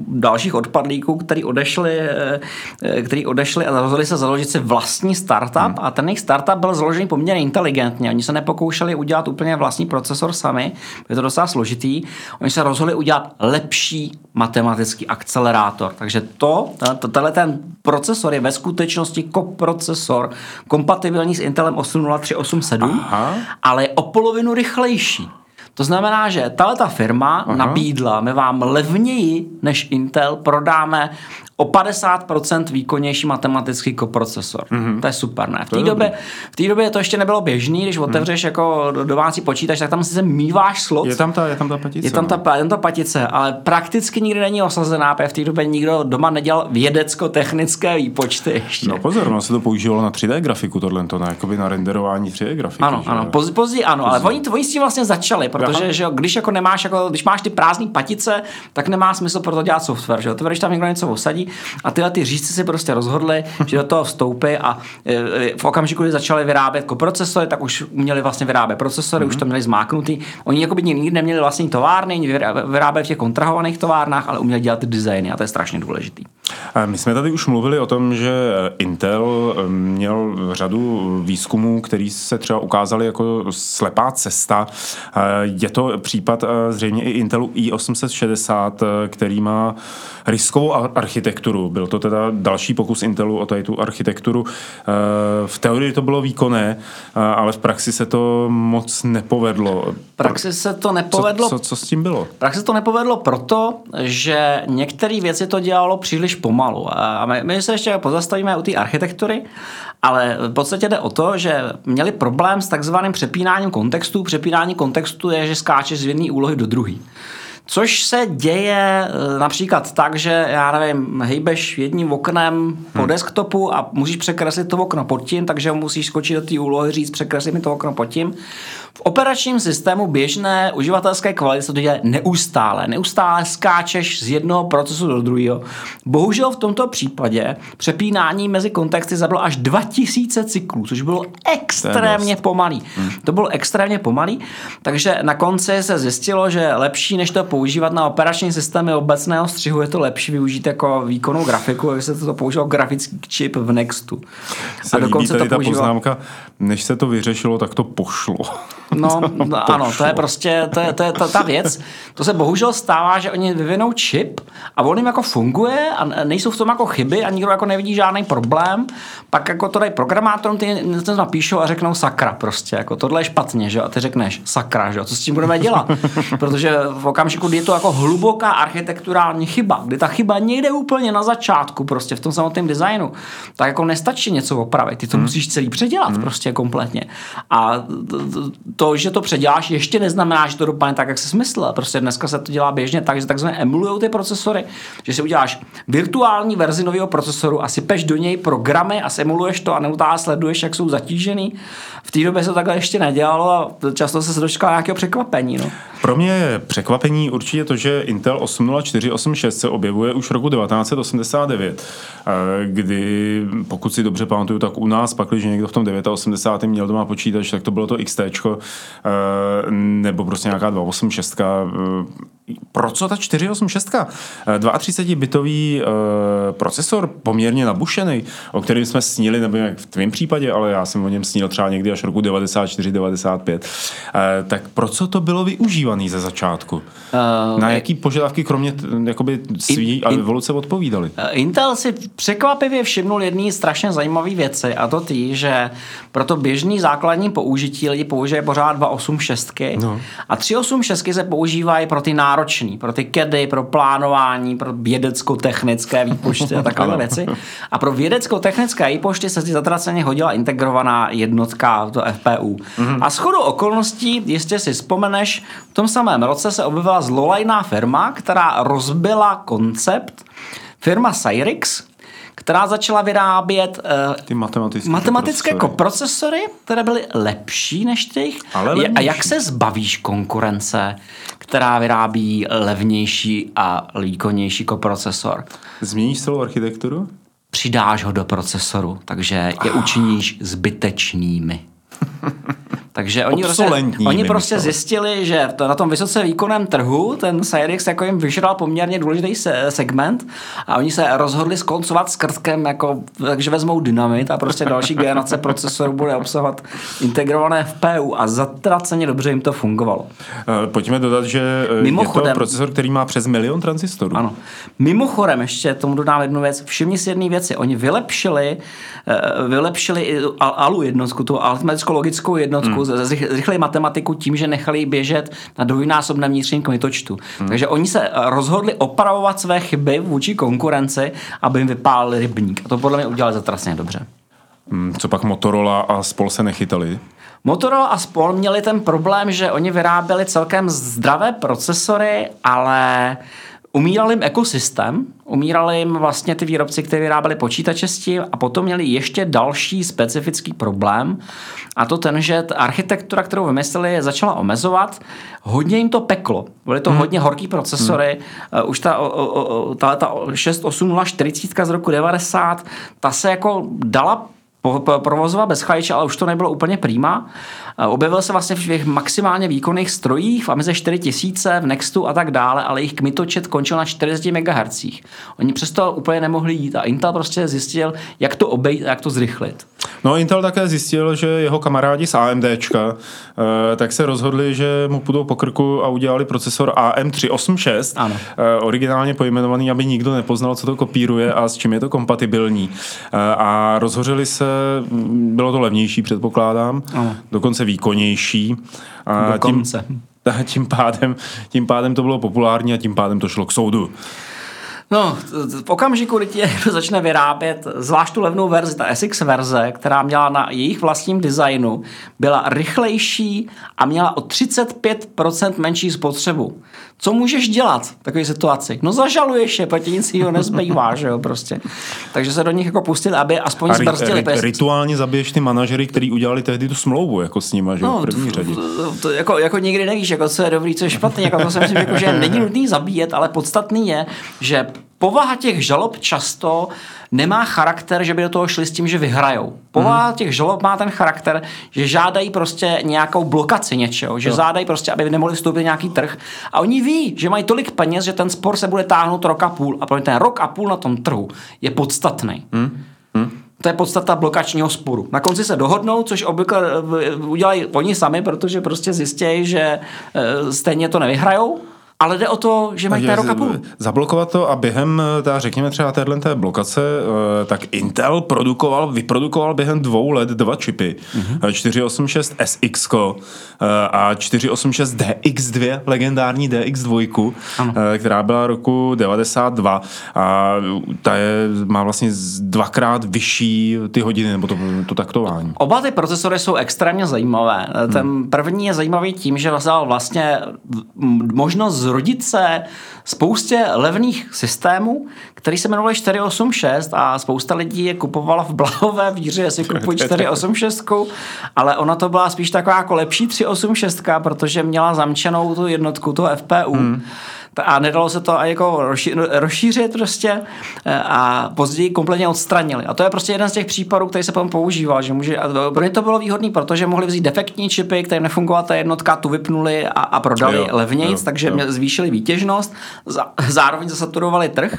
B: dalších odpadlíků, který odešli, eh, který odešli a rozhodli se založit si vlastní startup hmm. a ten jejich startup byl založený poměrně inteligentně. Oni se nepokoušeli udělat úplně vlastní procesor sami, je to docela složitý. Oni se rozhodli udělat lepší matematický akcelerátor. Takže to, tenhle ten procesor je ve skutečnosti koprocesor kompatibilní s Intelem 80387, Aha. ale je o polovinu rychlejší. To znamená, že tahle ta firma Aha. nabídla, my vám levněji než Intel prodáme o 50% výkonnější matematický koprocesor. Mm-hmm. To je super, ne? V té době, v té době to ještě nebylo běžný, když mhm. otevřeš mm. jako domácí počítač, tak tam si míváš slot.
A: Je tam ta, je tam ta patice.
B: Je tam ta, no. je tam ta patice, ale prakticky nikdy není osazená, v té době nikdo doma nedělal vědecko-technické výpočty ještě.
A: No pozor, no se to používalo na 3D grafiku tohle, to na, jakoby na renderování 3D grafiky.
B: Ano, že? ano, poz, později ano, později. ale oni, oni s tím vlastně začali, protože že, když jako nemáš, jako, když máš ty prázdné patice, tak nemá smysl pro to dělat software. Že? To když tam někdo něco osadí a tyhle ty řízci si prostě rozhodli, že do toho vstoupí a e, v okamžiku, kdy začali vyrábět procesory, tak už měli vlastně vyrábět procesory, mm-hmm. už to měli zmáknutý. Oni jako by nikdy neměli vlastní továrny, vyrábět v těch kontrahovaných továrnách, ale uměli dělat ty designy a to je strašně důležitý.
A: My jsme tady už mluvili o tom, že Intel eh, měl řadu výzkumů, který se třeba ukázali jako slepá cesta. Eh, je to případ eh, zřejmě i Intelu i860, který má riskovou architekturu. Byl to teda další pokus Intelu o tady tu architekturu. V teorii to bylo výkonné, ale v praxi se to moc nepovedlo.
B: V praxi se to nepovedlo.
A: Co, co, co s tím bylo?
B: V praxi se to nepovedlo proto, že některé věci to dělalo příliš pomalu. A my, my se ještě pozastavíme u té architektury, ale v podstatě jde o to, že měli problém s takzvaným přepínáním kontextu. Přepínání kontextu je, že skáčeš z jedné úlohy do druhé. Což se děje eh, například tak, že já nevím, hejbeš jedním oknem po hmm. desktopu a musíš překreslit to okno pod tím, takže musíš skočit do té úlohy, říct překresli mi to okno pod tím. V operačním systému běžné uživatelské kvality se to děje neustále. Neustále skáčeš z jednoho procesu do druhého. Bohužel v tomto případě přepínání mezi kontexty zabilo až 2000 cyklů, což bylo extrémně pomalý. Hmm. To bylo extrémně pomalý, takže na konci se zjistilo, že lepší než to používat na operační systémy obecného střihu, je to lepší využít jako výkonnou grafiku, jak se to používal grafický čip v Nextu.
A: Se a dokonce líbí tady to používal... ta poznámka, než se to vyřešilo, tak to pošlo.
B: No, no ano, to je prostě, to je, to je ta, ta věc. To se bohužel stává, že oni vyvinou čip a on jim jako funguje a nejsou v tom jako chyby a nikdo jako nevidí žádný problém. Pak jako to dají programátorům, ty to napíšou a řeknou sakra prostě, jako tohle je špatně, že a ty řekneš sakra, že co s tím budeme dělat? Protože v okamžiku, kdy je to jako hluboká architekturální chyba, kdy ta chyba někde úplně na začátku, prostě v tom samotném designu, tak jako nestačí něco opravit, ty to hmm. musíš celý předělat hmm. prostě kompletně. A to, že to předěláš, ještě neznamená, že to dopadne tak, jak se smysl. Prostě dneska se to dělá běžně tak, že takzvaně emulují ty procesory, že si uděláš virtuální verzi nového procesoru a sypeš do něj programy a simuluješ to a neustále sleduješ, jak jsou zatížený. V té době se to takhle ještě nedělalo a často se dočkal nějakého překvapení. No.
A: Pro mě je překvapení určitě to, že Intel 80486 se objevuje už roku 1989, eh, kdy, pokud si dobře pamatuju, tak u nás pak, když někdo v tom 89. měl doma počítač, tak to bylo to XT, nebo prostě nějaká 286 pro co ta 486? 32-bitový uh, procesor, poměrně nabušený, o kterém jsme snili, nebo jak v tvém případě, ale já jsem o něm snil třeba někdy až roku 94-95. Uh, tak pro co to bylo využívané ze začátku? Uh, Na jaký požadavky kromě jakoby svý in, evoluce odpovídali?
B: Uh, Intel si překvapivě všimnul jedné strašně zajímavé věci a to tý, že pro to běžný základní použití lidi používají pořád 286 no. a 386 se používají pro ty náročný, pro ty kedy, pro plánování, pro vědecko-technické výpočty a takové věci. A pro vědecko-technické výpočty se zatraceně hodila integrovaná jednotka, to FPU. Mm-hmm. A shodou okolností, jistě si vzpomeneš, v tom samém roce se objevila zlolajná firma, která rozbila koncept Firma Cyrix, která začala vyrábět uh,
A: Ty matematické,
B: matematické procesory. procesory, které byly lepší než těch. Ale a jak se zbavíš konkurence, která vyrábí levnější a výkonnější koprocesor?
A: Změníš celou architekturu?
B: Přidáš ho do procesoru, takže je učiníš zbytečnými. Takže oni prostě, oni prostě zjistili, že to, na tom vysoce výkonném trhu ten Cyrix jako jim vyžral poměrně důležitý se, segment a oni se rozhodli skoncovat s krtkem, jako, takže vezmou dynamit a prostě další generace procesorů bude obsahovat integrované FPU a zatraceně dobře jim to fungovalo.
A: Eh, pojďme dodat, že eh, Mimochodem, je to procesor, který má přes milion transistorů.
B: Ano. Mimochodem ještě tomu dodám jednu věc. Všimni si jedné věci. Oni vylepšili, eh, vylepšili ALU jednotku, tu aritmetickou logickou jednotku, hmm zrychlili matematiku tím, že nechali běžet na dvojnásobném vnitřním kmitočtu. Hmm. Takže oni se rozhodli opravovat své chyby vůči konkurenci, aby jim vypálili rybník. A to podle mě udělali zatrasně dobře.
A: Hmm, co pak Motorola a spol se nechytali?
B: Motorola a spol měli ten problém, že oni vyráběli celkem zdravé procesory, ale umíral jim ekosystém, umírali jim vlastně ty výrobci, kteří vyráběli počítače s tím a potom měli ještě další specifický problém a to ten, že ta architektura, kterou vymysleli, začala omezovat, hodně jim to peklo. Byly to hmm. hodně horký procesory, hmm. uh, už ta, ta, ta 6840 z roku 90, ta se jako dala provozovat bez chladiče, ale už to nebylo úplně prýma. Objevil se vlastně v těch maximálně výkonných strojích v Amize 4000, v Nextu a tak dále, ale jejich kmitočet končil na 40 MHz. Oni přesto úplně nemohli jít a Intel prostě zjistil, jak to obejít a jak to zrychlit.
A: No Intel také zjistil, že jeho kamarádi z AMDčka eh, tak se rozhodli, že mu půjdou po krku a udělali procesor AM386, ano. Eh, originálně pojmenovaný, aby nikdo nepoznal, co to kopíruje a s čím je to kompatibilní. Eh, a rozhořeli se, bylo to levnější, předpokládám, ano. dokonce výkonnější.
B: A dokonce. Tím,
A: tím pádem, tím pádem to bylo populární a tím pádem to šlo k soudu.
B: No, v okamžiku, kdy ti začne vyrábět zvlášť tu levnou verzi, ta SX verze, která měla na jejich vlastním designu, byla rychlejší a měla o 35% menší spotřebu. Co můžeš dělat v takové situaci? No zažaluješ je, protože nic jiného nezbývá, že jo, prostě. Takže se do nich jako pustili, aby aspoň a zbrzdili.
A: Ri, ri, rituálně zabiješ ty manažery, kteří udělali tehdy tu smlouvu jako s nimi, že jo, no, v první řadě.
B: To, to, jako, jako nikdy nevíš, jako co je dobrý, co je špatný, jako to si myslím, jako, že není nutný zabíjet, ale podstatný je, že povaha těch žalob často nemá charakter, že by do toho šli s tím, že vyhrajou. Povaha mm. těch žalob má ten charakter, že žádají prostě nějakou blokaci něčeho, že jo. žádají prostě, aby nemohli vstoupit nějaký trh. A oni ví, že mají tolik peněz, že ten spor se bude táhnout rok a půl. A pro ten rok a půl na tom trhu je podstatný. Mm. Mm. To je podstata blokačního sporu. Na konci se dohodnou, což obvykle eh, udělají oni sami, protože prostě zjistějí, že eh, stejně to nevyhrajou ale jde o to, že mají ten rok a půl.
A: Zablokovat to a během, ta, řekněme třeba téhle té blokace, eh, tak Intel produkoval, vyprodukoval během dvou let dva čipy. Mm-hmm. 486 SX a 486 DX2, legendární DX2, ano. Eh, která byla roku 92 a ta je, má vlastně dvakrát vyšší ty hodiny, nebo to, to taktování.
B: Oba ty procesory jsou extrémně zajímavé. Ten hmm. první je zajímavý tím, že vlastně možnost zrodit se spoustě levných systémů, který se jmenovaly 486 a spousta lidí je kupovala v blahové víře, jestli kupují 486, ale ona to byla spíš taková jako lepší 386, protože měla zamčenou tu jednotku, tu FPU. Hmm a nedalo se to jako rozšířit prostě eh, a později kompletně odstranili. A to je prostě jeden z těch případů, který se potom používal, že může, a pro ně to bylo výhodné, protože mohli vzít defektní čipy, které nefungovala ta jednotka, tu vypnuli a, a prodali levněji, takže jo. zvýšili výtěžnost, zároveň zasaturovali trh.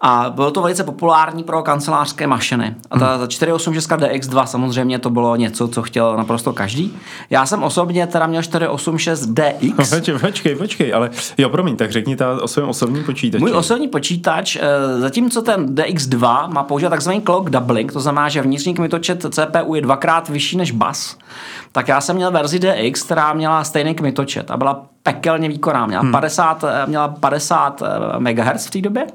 B: A bylo to velice populární pro kancelářské mašiny. A ta, ta 486 DX2 samozřejmě to bylo něco, co chtěl naprosto každý. Já jsem osobně teda měl 486 DX.
A: Počkej, počkej, počkej, ale jo, promiň, tak řekni ta o svém osobním počítači.
B: Můj osobní počítač, eh, zatímco ten DX2 má používat takzvaný clock doubling, to znamená, že vnitřní kmitočet CPU je dvakrát vyšší než bus, tak já jsem měl verzi DX, která měla stejný kmitočet a byla pekelně výkonná. Měla, hmm. 50, eh, měla 50 eh, MHz v té době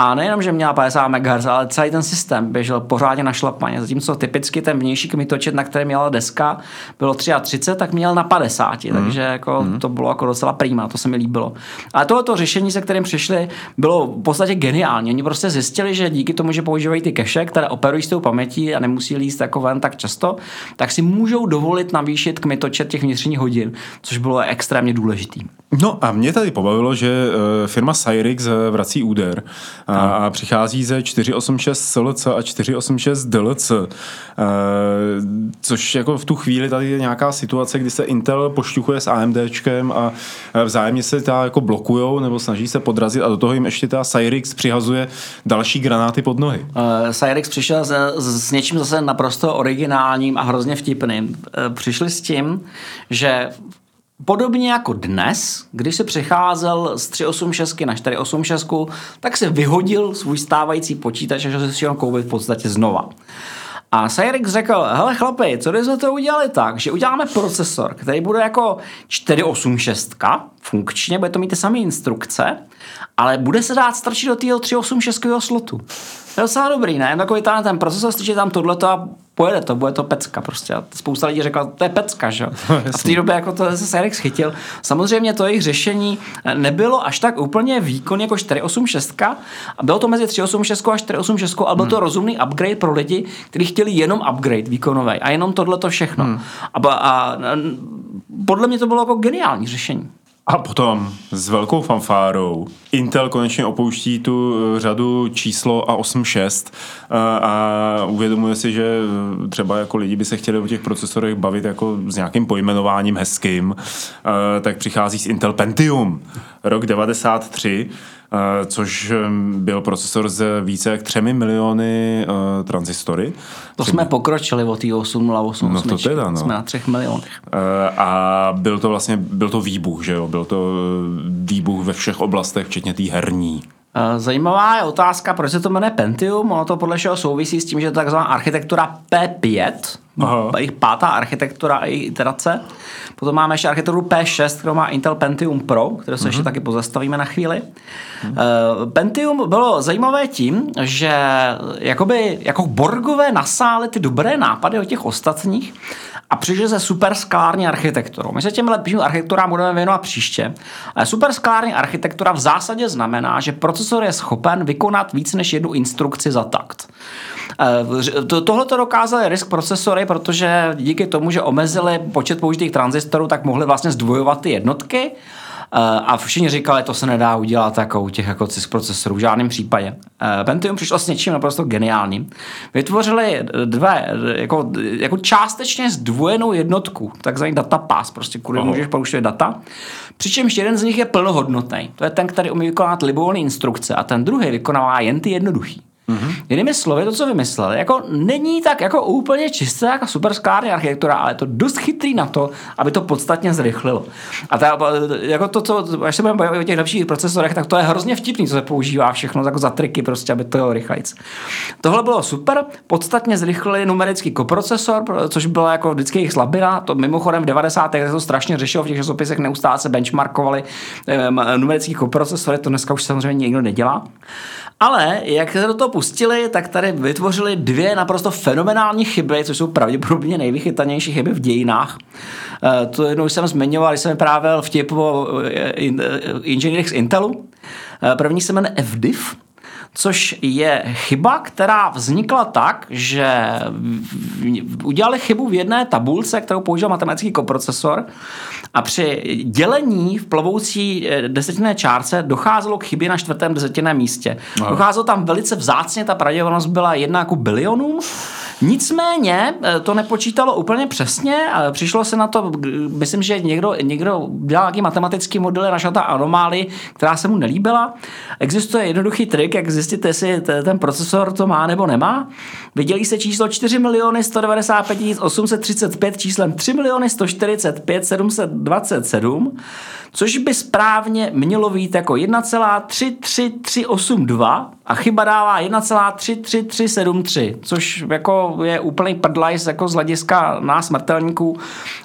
B: a nejenom, že měla 50 MHz, ale celý ten systém běžel pořádně na šlapaně. Zatímco typicky ten vnější kmitočet, na kterém měla deska, bylo 33, tak měl na 50. Mm. Takže jako mm. to bylo jako docela prýma, to se mi líbilo. Ale tohoto řešení, se kterým přišli, bylo v podstatě geniální. Oni prostě zjistili, že díky tomu, že používají ty keše, které operují s tou pamětí a nemusí líst jako ven tak často, tak si můžou dovolit navýšit kmitočet těch vnitřních hodin, což bylo extrémně důležitý.
A: No a mě tady pobavilo, že eh, firma Cyrix eh, vrací úder a, a přichází ze 486 SLC a 486 DLC, e, což jako v tu chvíli tady je nějaká situace, kdy se Intel pošťuchuje s AMDčkem a vzájemně se ta jako blokujou nebo snaží se podrazit a do toho jim ještě ta Cyrix přihazuje další granáty pod nohy.
B: Uh, Cyrix přišel s, s něčím zase naprosto originálním a hrozně vtipným. Uh, přišli s tím, že Podobně jako dnes, když se přecházel z 386 na 486, tak se vyhodil svůj stávající počítač a že si ho koupit v podstatě znova. A Cyrix řekl, hele chlapi, co jsme to udělali tak, že uděláme procesor, který bude jako 486 funkčně, bude to mít ty samé instrukce, ale bude se dát strčit do toho 386 slotu. To je docela dobrý, ne? Takový ten, ten procesor strčí tam tohleto a pojede to, bude to pecka prostě. A spousta lidí řekla, to je pecka, že? A v té době jako to se Serex chytil. Samozřejmě to jejich řešení nebylo až tak úplně výkon jako 486, a bylo to mezi 386 a 486, ale byl to hmm. rozumný upgrade pro lidi, kteří chtěli jenom upgrade výkonový a jenom tohle to všechno. Hmm. A, a, a podle mě to bylo jako geniální řešení.
A: A potom s velkou fanfárou. Intel konečně opouští tu eh, řadu číslo a 8.6 a, eh, a uvědomuje si, že eh, třeba jako lidi by se chtěli o těch procesorech bavit jako s nějakým pojmenováním hezkým, tak přichází s Intel Pentium, rok 93, Eh, což byl procesor s více jak třemi miliony uh, transistory.
B: To jsme pokročili o té 808
A: No to teda, no.
B: Jsme na třech milionech. Uh,
A: a byl to vlastně, byl to výbuch, že jo? Byl to výbuch ve všech oblastech, včetně té herní.
B: Zajímavá je otázka, proč se to jmenuje Pentium. Ono to podle všeho souvisí s tím, že je to takzvaná architektura P5, Aha. jejich pátá architektura a jejich iterace. Potom máme ještě architekturu P6, kterou má Intel Pentium Pro, kterou se uh-huh. ještě taky pozastavíme na chvíli. Uh-huh. Pentium bylo zajímavé tím, že jakoby, jako Borgové nasály ty dobré nápady od těch ostatních a přišli se superskalární architekturou. My se těm lepším architekturám budeme věnovat příště. Ale superskalární architektura v zásadě znamená, že procesor je schopen vykonat víc než jednu instrukci za takt. Eh, tohle to dokázali risk procesory, protože díky tomu, že omezili počet použitých tranzistorů, tak mohli vlastně zdvojovat ty jednotky Eh, a všichni říkali, to se nedá udělat jako u těch jako CISC procesorů, v žádném případě. Eh, Pentium přišlo s něčím naprosto geniálním. Vytvořili dvě, jako, jako částečně zdvojenou jednotku, takzvaný datapass, prostě kudy můžeš pouštět data. Přičemž jeden z nich je plnohodnotný. To je ten, který umí vykonávat libovolné instrukce a ten druhý vykonává jen ty jednoduchý. Mm-hmm. Jinými slovy, to, co vymysleli, jako není tak jako úplně čisté jako supersklární architektura, ale je to dost chytrý na to, aby to podstatně zrychlilo. A ta, jako to, co, až se budeme bavit o těch lepších procesorech, tak to je hrozně vtipný, co se používá všechno jako za triky, prostě, aby to bylo rychlejc. Tohle bylo super, podstatně zrychlili numerický koprocesor, což byla jako vždycky jejich slabina. To mimochodem v 90. letech to strašně řešilo, v těch časopisech neustále se benchmarkovali numerický koprocesory, to dneska už samozřejmě nikdo nedělá. Ale jak se do toho pustili, tak tady vytvořili dvě naprosto fenomenální chyby, což jsou pravděpodobně nejvychytanější chyby v dějinách. Eh, to jednou jsem zmiňoval, když jsem vyprávěl vtip o eh, inženýrech z Intelu. Eh, první se jmenuje FDIF, což je chyba, která vznikla tak, že udělali chybu v jedné tabulce, kterou použil matematický koprocesor a při dělení v plovoucí eh, desetinné čárce docházelo k chybě na čtvrtém desetiném místě. Aha. Docházelo tam velice vzácně, ta pravděpodobnost byla jedna jako bilionům Nicméně eh, to nepočítalo úplně přesně, ale přišlo se na to, myslím, že někdo, někdo dělal nějaký matematický model, našel ta anomálie, která se mu nelíbila. Existuje jednoduchý trik, jak zjistit, jestli ten procesor to má nebo nemá. Vydělí se číslo 4 miliony 195 835 číslem 3 miliony 145 727 což by správně mělo být jako 1,33382 a chyba dává 1,33373, což jako je úplný prdlajs jako z hlediska nás smrtelníků.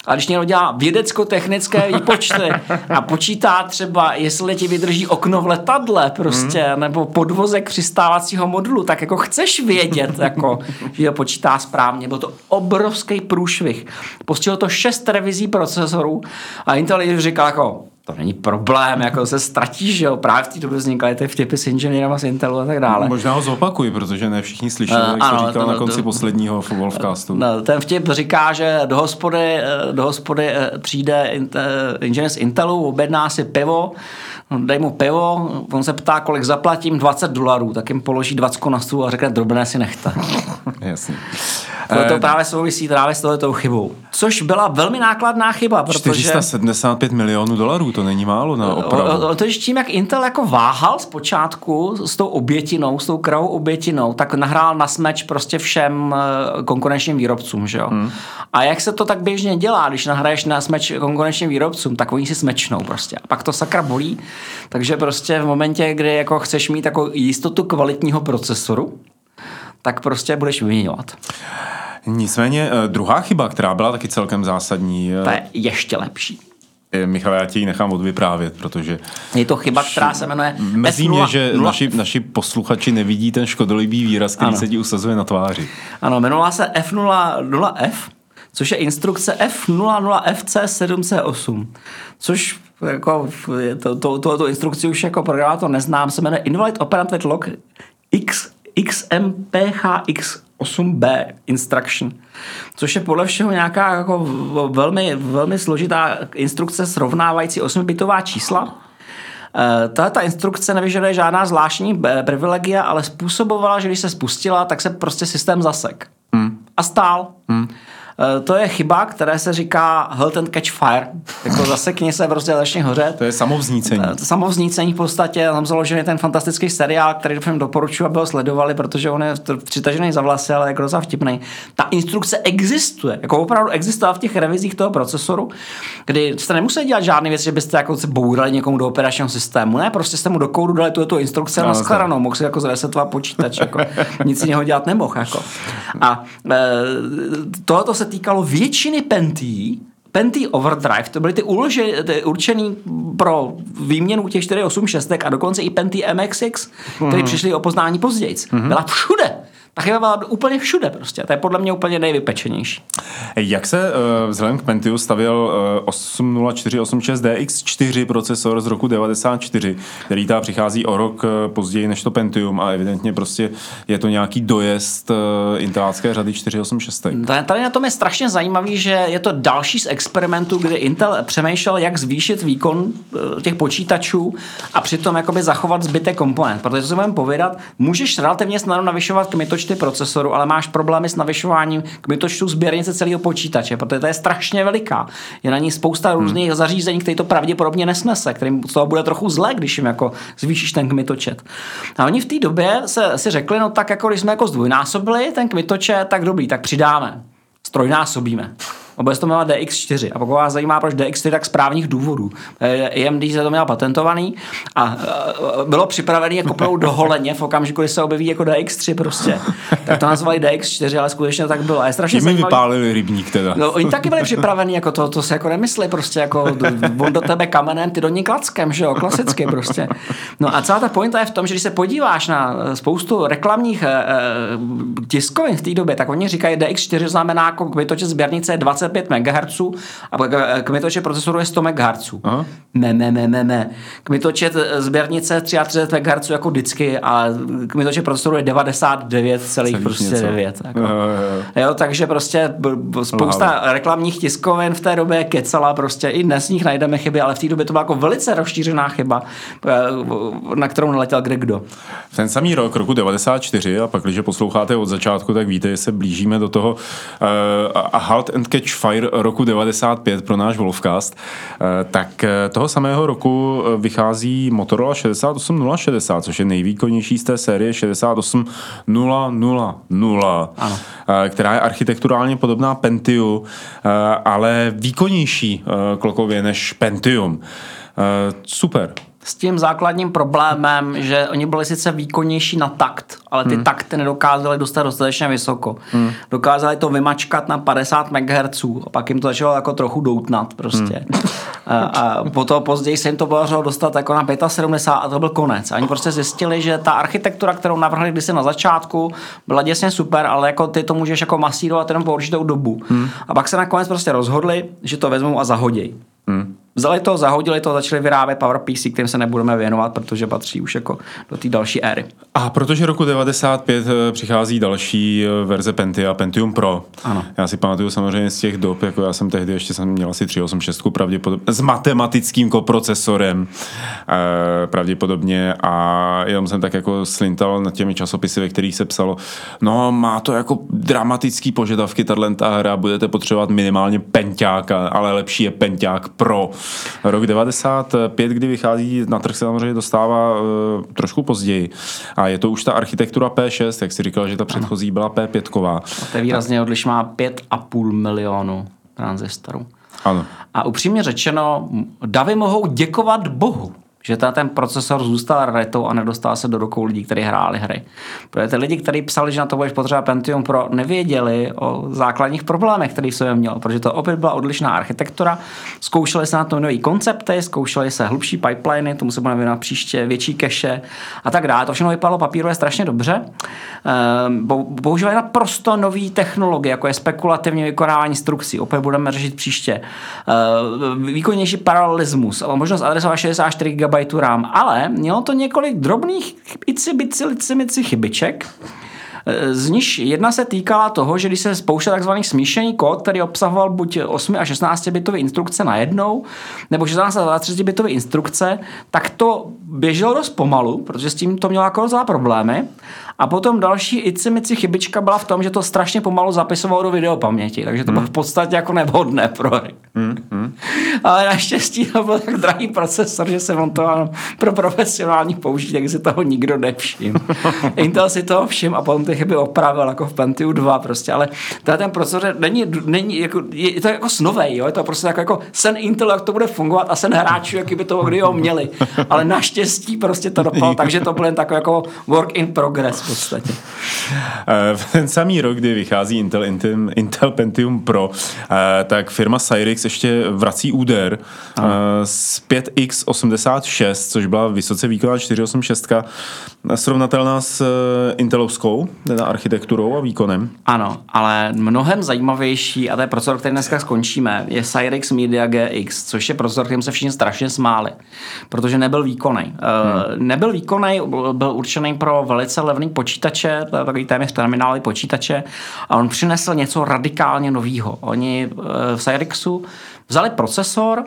B: A když někdo dělá vědecko-technické výpočty a počítá třeba, jestli ti vydrží okno v letadle prostě, hmm. nebo podvozek přistávacího modulu, tak jako chceš vědět, jako, že ho počítá správně. Byl to obrovský průšvih. Postihlo to šest revizí procesorů a Intel říkal jako, to není problém, jako se ztratíš, že jo, právě v té době vznikaly ty vtipy s inženýrama z Intelu a tak dále.
A: Možná ho zopakuj, protože ne všichni slyšeli, uh, jak ano, to říkal to, na konci to, posledního Wolfcastu.
B: No, ten vtip říká, že do hospody, eh, do hospody eh, přijde inženýr z Intelu, objedná si pivo, dej mu pivo, on se ptá, kolik zaplatím, 20 dolarů, tak jim položí 20 na stůl a řekne, drobné si nechte.
A: Jasně.
B: To, právě souvisí právě s tohletou chybou. Což byla velmi nákladná chyba, protože...
A: 475 milionů dolarů, to není málo na opravu.
B: To je tím, jak Intel jako váhal zpočátku s tou obětinou, s tou kravou obětinou, tak nahrál na smeč prostě všem eh, konkurenčním výrobcům, že jo. Hmm. A jak se to tak běžně dělá, když nahraješ na smeč konkurenčním výrobcům, tak oni si smečnou prostě. A pak to sakra bolí. Takže prostě v momentě, kdy jako chceš mít jako jistotu kvalitního procesoru, tak prostě budeš vyměňovat.
A: Nicméně eh, druhá chyba, která byla taky celkem zásadní.
B: To je ještě lepší.
A: Michal, já ti ji nechám odvyprávět, protože...
B: Je to chyba, která se jmenuje
A: Mrzí mě, že naši, naši posluchači nevidí ten škodolibý výraz, který ano. se ti usazuje na tváři.
B: Ano, jmenovala se F00F, což je instrukce F00FC7C8, což jako to, to, to, to instrukci už jako programátor neznám, se jmenuje Invalid Operant with Log X, XMPHX 8b instruction, což je podle všeho nějaká jako velmi, velmi složitá instrukce srovnávající 8-bitová čísla. Eh, tahle ta instrukce nevyžaduje žádná zvláštní eh, privilegia, ale způsobovala, že když se spustila, tak se prostě systém zasek. Hmm. A stál. Hmm. Eh, to je chyba, které se říká halt and catch fire. Jako zasekni se prostě začni hořet.
A: To je samovznícení.
B: To samovznícení v podstatě, tam založený ten fantastický seriál, který doufám doporučuji, aby ho sledovali, protože on je přitažený za vlasy, ale je hrozně vtipný. Ta instrukce existuje, jako opravdu existovala v těch revizích toho procesoru, kdy jste nemuseli dělat žádné věci, že byste jako se bourali někomu do operačního systému. Ne, prostě jste mu do kódu dali tuto instrukci no, na skladanou, mohl si jako zresetovat počítač, jako nic jiného dělat nemohl. Jako. A e, tohoto se týkalo většiny pentí, Penty Overdrive, to byly ty, ulože, ty určený pro výměnu těch 486 a dokonce i Penty MXX, které mm-hmm. přišly o poznání později. Mm-hmm. Byla všude. Ta chyba byla úplně všude prostě. To je podle mě úplně nejvypečenější.
A: Jak se uh, vzhledem k Pentium stavěl uh, 80486DX4 procesor z roku 94, který ta přichází o rok uh, později než to Pentium a evidentně prostě je to nějaký dojezd uh, intelácké řady 486.
B: Tady na tom je strašně zajímavý, že je to další z experimentů, kdy Intel přemýšlel, jak zvýšit výkon uh, těch počítačů a přitom jakoby zachovat zbytek komponent. Protože co si můžeme povědat, můžeš relativně snadno navyšovat kmitoč počty procesoru, ale máš problémy s navyšováním kmitočtu sběrnice celého počítače, protože to je strašně veliká. Je na ní spousta hmm. různých hmm. zařízení, které to pravděpodobně nesnese, kterým z toho bude trochu zle, když jim jako zvýšíš ten kmitočet. A oni v té době se si řekli, no tak jako když jsme jako zdvojnásobili ten kmitočet, tak dobrý, tak přidáme. Strojnásobíme a bude se to jmenovat DX4. A pokud vás zajímá, proč DX4, tak z právních důvodů. AMD se to měl patentovaný a bylo připravený jako plnou doholeně v okamžiku, kdy se objeví jako DX3 prostě. Tak to nazvali DX4, ale skutečně to tak bylo. A je strašně
A: mi vypálili rybník teda.
B: No, oni taky byli připraveni, jako to, to se jako nemyslí prostě, jako on do tebe kamenem, ty do ní klackem, že jo, klasicky prostě. No a celá ta pointa je v tom, že když se podíváš na spoustu reklamních eh, eh tiskovin v té době, tak oni říkají DX4 znamená jako vytočit sběrnice 20 25 MHz a kmitočet procesoru je 100 MHz. Ne, ne, ne, ne, ne. Kmitočet sběrnice 33 MHz jako vždycky a kmitočet procesoru je 99,9. Prostě jako. Jo, jo, jo. takže prostě spousta Lhal. reklamních tiskovin v té době kecala prostě. I dnes z nich najdeme chyby, ale v té době to byla jako velice rozšířená chyba, eh, na kterou naletěl kde kdo.
A: V ten samý rok, roku 94, a pak, když posloucháte od začátku, tak víte, že se blížíme do toho uh, a Halt and Catch Fire roku 95 pro náš Wolfcast, eh, tak eh, toho samého roku eh, vychází Motorola 68060, což je nejvýkonnější z té série 68000, která je architekturálně podobná Pentium, ale výkonnější klokově než Pentium. Super
B: s tím základním problémem, že oni byli sice výkonnější na takt, ale ty hmm. takty nedokázali dostat dostatečně vysoko. Hmm. Dokázali to vymačkat na 50 MHz a pak jim to začalo jako trochu doutnat prostě. Hmm. A, a potom později se jim to podařilo dostat jako na 75 a to byl konec. A oni prostě zjistili, že ta architektura, kterou navrhli kdysi na začátku, byla děsně super, ale jako ty to můžeš jako masírovat jenom po určitou dobu. Hmm. A pak se nakonec prostě rozhodli, že to vezmou a zahodí. Hmm. Vzali to, zahodili to, začali vyrábět PowerPC, kterým se nebudeme věnovat, protože patří už jako do té další éry.
A: A protože roku 95 eh, přichází další eh, verze Pentia, Pentium Pro.
B: Ano.
A: Já si pamatuju samozřejmě z těch dob, jako já jsem tehdy ještě jsem měl asi 386 pravděpodobně, s matematickým koprocesorem eh, pravděpodobně a jenom jsem tak jako slintal nad těmi časopisy, ve kterých se psalo, no má to jako dramatický požadavky, tato hra, budete potřebovat minimálně penťáka, ale lepší je penťák Pro. Rok 95, kdy vychází na trh, se samozřejmě dostává uh, trošku později. A je to už ta architektura P6, jak si říkal, že ta předchozí byla P5.
B: A to je výrazně odlišná 5,5 milionu tranzistorů.
A: Ano.
B: A upřímně řečeno, davy mohou děkovat Bohu, že ten, ten procesor zůstal raritou a nedostal se do rukou lidí, kteří hráli hry. Protože ty lidi, kteří psali, že na to budeš potřeba Pentium Pro, nevěděli o základních problémech, který sobě měl, protože to opět byla odlišná architektura. Zkoušeli se na to nové koncepty, zkoušeli se hlubší pipeliny, tomu se budeme věnovat příště, větší keše a tak dále. To všechno vypadalo papírově strašně dobře. Ehm, používali naprosto nové technologie, jako je spekulativní vykonávání instrukcí. Opět budeme řešit příště. Ehm, výkonnější paralelismus, možnost adresovat 64 GB RAM, ale mělo to několik drobných ici, bici, lici, mici chybiček, z nich jedna se týkala toho, že když se spouštěl takzvaný smíšený kód, který obsahoval buď 8 a 16 bitové instrukce na jednou, nebo 16 a 30 bitové instrukce, tak to běželo dost pomalu, protože s tím to mělo jako docela problémy. A potom další icimici chybička byla v tom, že to strašně pomalu zapisovalo do videopaměti, takže to bylo hmm. v podstatě jako nevhodné pro hry. Hmm. Hmm. Ale naštěstí to byl tak drahý procesor, že se montoval pro profesionální použití, takže si toho nikdo nevšiml. Intel si toho všim a potom ty chyby opravil jako v Pentium 2 prostě, ale ten procesor není, není jako, je to jako snovej, jo? je to prostě jako, jako sen Intel, jak to bude fungovat a sen hráčů, jaký by to kdy ho měli. Ale naštěstí prostě to dopadlo, takže to byl jen takový jako work in progress v podstatě.
A: Eh, v ten samý rok, kdy vychází Intel, Intel, Intel Pentium Pro, eh, tak firma Cyrix ještě vrací úder z 5x86, což byla vysoce výkonná 486, srovnatelná s eh, Intelovskou architekturou a výkonem.
B: Ano, ale mnohem zajímavější, a to je procesor, který dneska skončíme, je Cyrix Media GX, což je procesor, kterým se všichni strašně smáli, protože nebyl výkonný. Hmm. Nebyl výkonný, byl určený pro velice levný počítače, takový téměř terminály počítače, a on přinesl něco radikálně nového. Oni v Cyrixu vzali procesor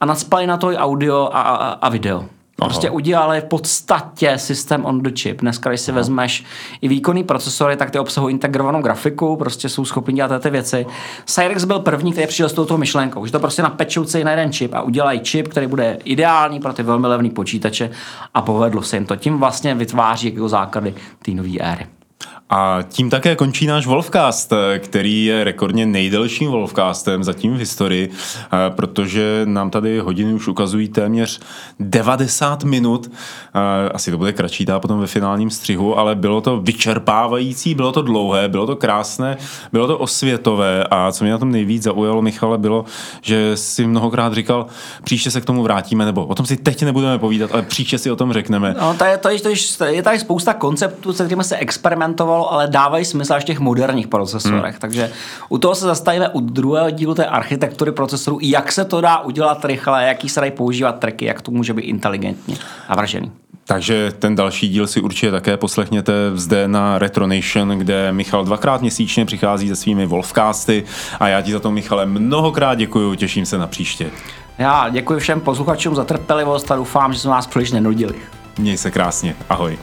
B: a nadspali na to i audio a, a, a video. Prostě Aha. udělali v podstatě systém on the chip. Dneska, když si Aha. vezmeš i výkonný procesory, tak ty obsahují integrovanou grafiku, prostě jsou schopni dělat ty věci. Cyrix byl první, který přišel s touto myšlenkou, že to prostě napečou celý na jeden čip a udělají čip, který bude ideální pro ty velmi levné počítače a povedlo se jim to. Tím vlastně vytváří jako základy té nové éry.
A: A tím také končí náš Wolfcast, který je rekordně nejdelším Wolfcastem zatím v historii, eh, protože nám tady hodiny už ukazují téměř 90 minut. Eh, asi to bude kratší tá potom ve finálním střihu, ale bylo to vyčerpávající, bylo to dlouhé, bylo to krásné, bylo to osvětové a co mě na tom nejvíc zaujalo, Michale, bylo, že si mnohokrát říkal, příště se k tomu vrátíme, nebo o tom si teď nebudeme povídat, ale příště si o tom řekneme.
B: No, to je, to je, to je, je tady spousta konceptů, se kterými se experimentovalo fungovalo, ale dávají smysl až v těch moderních procesorech. Hmm. Takže u toho se zastavíme u druhého dílu té architektury procesorů, jak se to dá udělat rychle, jaký se dají používat triky, jak to může být inteligentně navržený.
A: Takže ten další díl si určitě také poslechněte zde na Retro Nation, kde Michal dvakrát měsíčně přichází se svými Wolfcasty a já ti za to, Michale, mnohokrát děkuji, těším se na příště.
B: Já děkuji všem posluchačům za trpělivost a doufám, že jsme vás příliš nenudili.
A: Měj se krásně, ahoj.